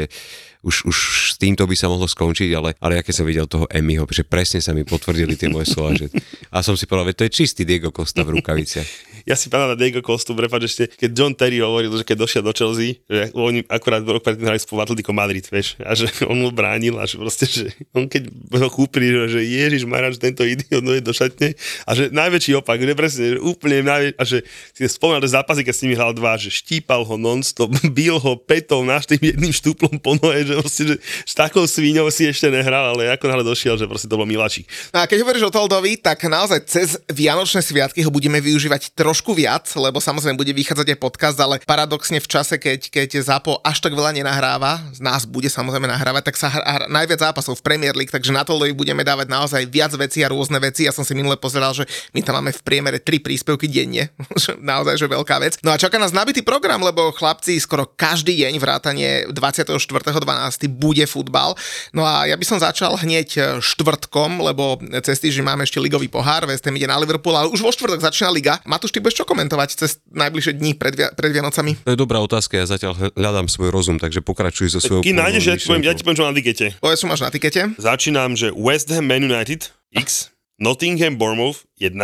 už, už s týmto by sa mohlo skončiť, ale, ale ja keď som videl toho Emiho, že presne sa mi potvrdili tie moje slova, že, a som si povedal, to je čistý Diego Costa v rukaviciach. Ja si pamätám na Diego Costu, prepáč ešte, keď John Terry hovoril, že keď došiel do Chelsea, že oni akurát rok predtým hrali spolu Atletico Madrid, vieš, a že on mu bránil a že proste, že on keď ho kúpili, že, Ježiš Maráč, tento idiot no je do šatne a že najväčší opak, že presne, že úplne najväčší, a že si spomínal, že zápasy, keď s nimi hral dva, že štípal ho non-stop, bil ho petou naštým jedným štúplom po nohe, že proste, že s takou svíňou si ešte nehral, ale ako náhle došiel, že proste to bol miláčik. No a keď hovoríš o Toldovi, tak naozaj cez Vianočné sviatky ho budeme využívať trošku viac, lebo samozrejme bude vychádzať aj podcast, ale paradoxne v čase, keď, keď Zapo až tak veľa nenahráva, z nás bude samozrejme nahrávať, tak sa hrá najviac zápasov v Premier League, takže na Toldovi budeme dávať naozaj viac vecí a rôzne veci. Ja som si minule pozeral, že my tam máme v priemere tri príspevky denne, naozaj, že veľká vec. No a čaká nás nabitý program, lebo chlapci skoro každý deň vrátane 24.12. bude futbal. No a ja by som začal hneď štvrtkom, lebo cez týždeň máme ešte ligový pohár, West Ham ide na Liverpool, ale už vo štvrtok začína liga. Matúš, ty budeš čo komentovať cez najbližšie dni pred, Via- pred Vianocami? To je dobrá otázka, ja zatiaľ hľadám svoj rozum, takže pokračuj so svojou Kým nájdeš, ja ti poviem, ja ti poviem, čo na tikete. Povedz, čo máš na tikete? Začínam, že West Ham Man United X, Nottingham Bournemouth 1,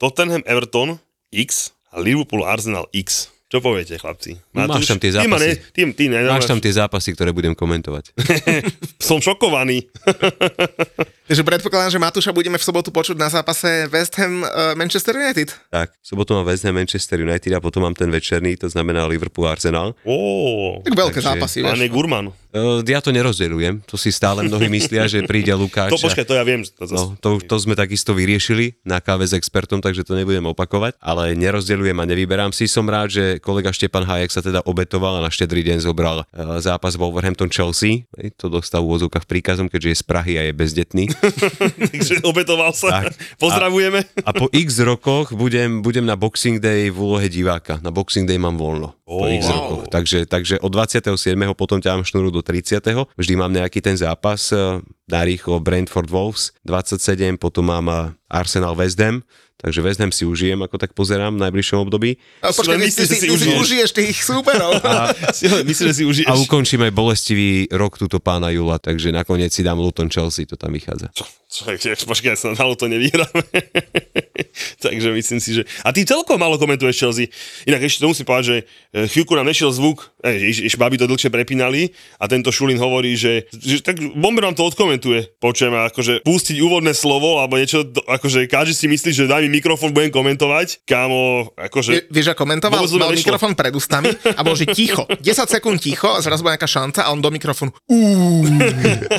Tottenham Everton X a Liverpool Arsenal X. Čo poviete, chlapci? Máš tam tie Ty, ma ne, zápasy. ty, ty ne, Máš tam tie zápasy, ktoré budem komentovať. Som šokovaný. Takže predpokladám, že Matúša budeme v sobotu počuť na zápase West Ham uh, Manchester United. tak, v sobotu mám West Ham Manchester United a potom mám ten večerný, to znamená Liverpool Arsenal. Ó, Tak veľké Takže- zápasy, vieš. Gurman. Uh, ja to nerozdeľujem, to si stále mnohí myslia, že príde Lukáč. To počkaj, to ja viem. To, to, No, to, to sme takisto vyriešili na káve s expertom, takže to nebudem opakovať, ale nerozdeľujem a nevyberám si. Som rád, že kolega Štepan Hajek sa teda obetoval a na štedrý deň zobral uh, zápas Wolverhampton Chelsea. To dostal v úvodzovkách príkazom, keďže je z Prahy a je bezdetný. Takže obetoval sa. Tak. Pozdravujeme. A po x rokoch budem, budem na Boxing Day v úlohe diváka. Na Boxing Day mám voľno. Po Oh, x wow. rokoch. Takže, takže od 27. potom ťahám šnúru do 30. Vždy mám nejaký ten zápas. eh, Na rýchlo Brentford Wolves 27, potom mám eh, Arsenal West Ham. Takže West Ham si užijem, ako tak pozerám v najbližšom období. A počkaj, myslíš, že si ty, ty si užiješ. užiješ tých súperov. A, Myslím, že si užiješ. a ukončím aj bolestivý rok túto pána Jula, takže nakoniec si dám Luton Chelsea, to tam vychádza. Čo, počkaj, sa na to nevyhráme. Takže myslím si, že... A ty celkom malo komentuješ Chelsea. Inak ešte to musím povedať, že e, chvíľku nám nešiel zvuk, e, iš, iš babi to dlhšie prepínali a tento Šulin hovorí, že, že tak Bomber vám to odkomentuje. Počujem, akože pustiť úvodné slovo alebo niečo, akože káže si myslí, že daj mi mikrofón, budem komentovať. Kámo, akože... Vie- Vieš, ako komentoval? Mal nešlo. mikrofón pred ústami a bol, že ticho. 10 sekúnd ticho a zrazu bola nejaká šanca a on do mikrofónu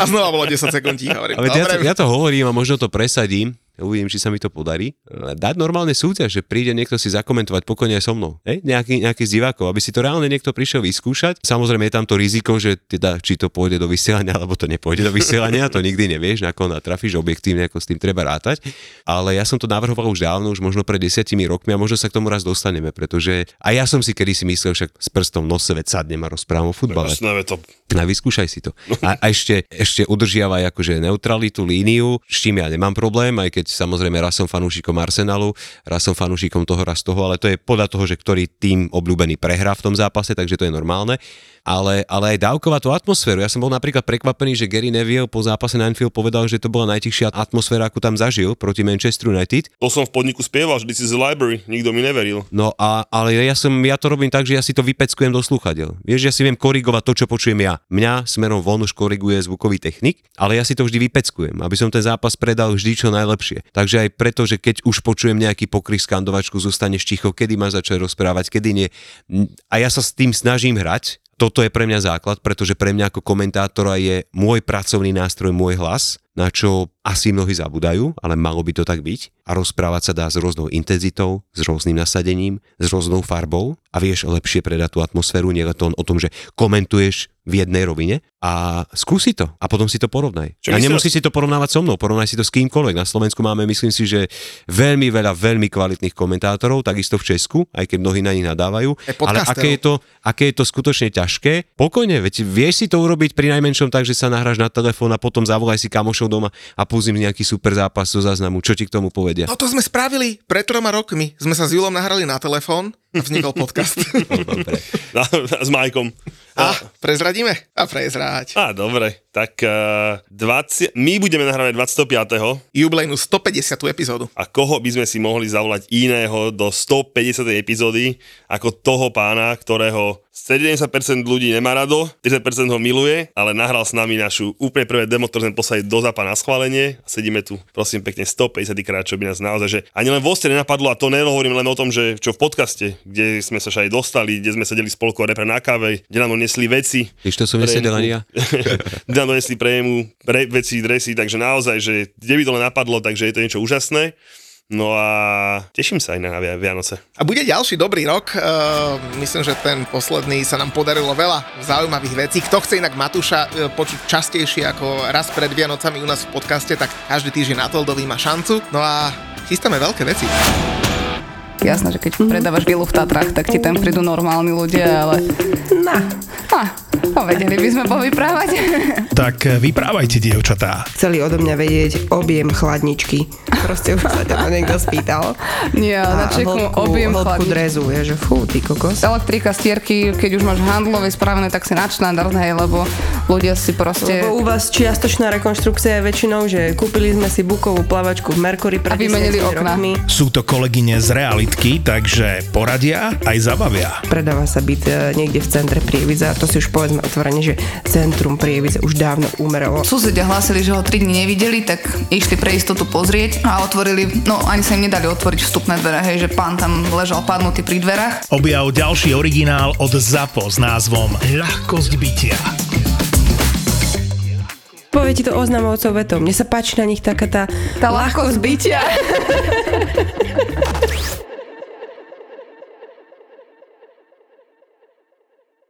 a znova bolo 10 sekúnd ticho. Hovorím, Ale ja to, dobre, ja to hovorím a možno to presadím. Uvidím, či sa mi to podarí. Dať normálne súťaž, že príde niekto si zakomentovať pokojne aj so mnou. Hej? Nejaký, nejaký z divákov, aby si to reálne niekto prišiel vyskúšať. Samozrejme je tam to riziko, že teda, či to pôjde do vysielania, alebo to nepôjde do vysielania, to nikdy nevieš, na koho natrafíš objektívne, ako s tým treba rátať. Ale ja som to navrhoval už dávno, už možno pred desiatimi rokmi a možno sa k tomu raz dostaneme, pretože aj ja som si kedy si myslel, však s prstom v nose, veď sadnem a rozprávam o futbale. To... A vyskúšaj si to. A, a ešte, ešte udržiavaj akože neutralitu, líniu, s čím ja nemám problém, aj keď samozrejme raz som fanúšikom Arsenalu, raz som fanúšikom toho, raz toho, ale to je podľa toho, že ktorý tým obľúbený prehrá v tom zápase, takže to je normálne. Ale, ale aj dávková tú atmosféru. Ja som bol napríklad prekvapený, že Gary Neville po zápase na Anfield povedal, že to bola najtichšia atmosféra, akú tam zažil proti Manchester United. To som v podniku spieval, že this is a library, nikto mi neveril. No a, ale ja, som, ja to robím tak, že ja si to vypeckujem do slúchadiel. Vieš, ja si viem korigovať to, čo počujem ja. Mňa smerom von už koriguje zvukový technik, ale ja si to vždy vypeckujem, aby som ten zápas predal vždy čo najlepšie. Takže aj preto, že keď už počujem nejaký pokryv skandovačku, zostaneš ticho, kedy máš začať rozprávať, kedy nie. A ja sa s tým snažím hrať, toto je pre mňa základ, pretože pre mňa ako komentátora je môj pracovný nástroj môj hlas, na čo asi mnohí zabudajú, ale malo by to tak byť. A rozprávať sa dá s rôznou intenzitou, s rôznym nasadením, s rôznou farbou a vieš lepšie predať tú atmosféru, nie len to o tom, že komentuješ v jednej rovine a skúsi to a potom si to porovnaj. Čo a nemusíš si to porovnávať so mnou, porovnaj si to s kýmkoľvek. Na Slovensku máme, myslím si, že veľmi veľa veľmi kvalitných komentátorov, takisto v Česku, aj keď mnohí na nich nadávajú. Aj Ale aké je, to, aké je to skutočne ťažké, pokojne, veď vieš si to urobiť pri najmenšom tak, že sa nahráš na telefón a potom zavolaj si kamošov doma a pustím nejaký super zápas zo záznamu. Čo ti k tomu povedia? No to sme spravili pred troma rokmi. Sme sa s Julom nahrali na telefón a vznikol podcast. Dobre. Na, s Majkom. a prezradíme? A prezrať. Á, dobre. Tak uh, 20, my budeme nahrávať 25. Jubilejnú 150. epizódu. A koho by sme si mohli zavolať iného do 150. epizódy ako toho pána, ktorého 70% ľudí nemá rado, 30% ho miluje, ale nahral s nami našu úplne prvé demo, ktoré sme poslali do zapa na schválenie. Sedíme tu, prosím pekne, 150 krát, čo by nás naozaj, že ani len v Ostre nenapadlo, a to nehovorím len o tom, že čo v podcaste, kde sme sa aj dostali, kde sme sedeli spolko repre na káve, kde nám donesli veci, to som nesedel ani ja. kde nám donesli prému, pre, veci, dresy, takže naozaj, že kde by to len napadlo, takže je to niečo úžasné. No a teším sa aj na Via- Vianoce. A bude ďalší dobrý rok. Uh, myslím, že ten posledný sa nám podarilo veľa zaujímavých vecí. Kto chce inak Matúša uh, počuť častejšie ako raz pred Vianocami u nás v podcaste, tak každý týždeň na Toldovi má šancu. No a chystáme veľké veci. Jasné, že keď predávaš vilu v Tatrách, tak ti tam prídu normálni ľudia, ale... Na. A, no vedeli by sme povyprávať. Tak eh, vyprávajte, dievčatá. Chceli odo mňa vedieť objem chladničky. Proste už sa ťa to niekto spýtal. Nie, na čeku objem chladničky. drezu, je, že fú, ty kokos. Elektrika, stierky, keď už máš handlové spravené, tak si nadštandard, hej, lebo ľudia si proste... Lebo u vás čiastočná rekonštrukcia je väčšinou, že kúpili sme si bukovú plavačku v Mercury pred A vymenili 10 okná. rokmi. Sú to kolegyne z realitky, takže poradia aj zabavia. Predáva sa byt e, niekde v centre Prievidza, to si už povedzme otvorene, že centrum Prievidza už dávno umeralo. Susedia hlásili, že ho 3 dní nevideli, tak išli pre istotu pozrieť a otvorili, no ani sa im nedali otvoriť vstupné dvere, hej, že pán tam ležal padnutý pri dverách. Objav ďalší originál od ZAPO s názvom Ľahkosť bytia. Povie ti to oznamovcov vetom. Mne sa páči na nich taká tá, Tá ľahkosť bytia.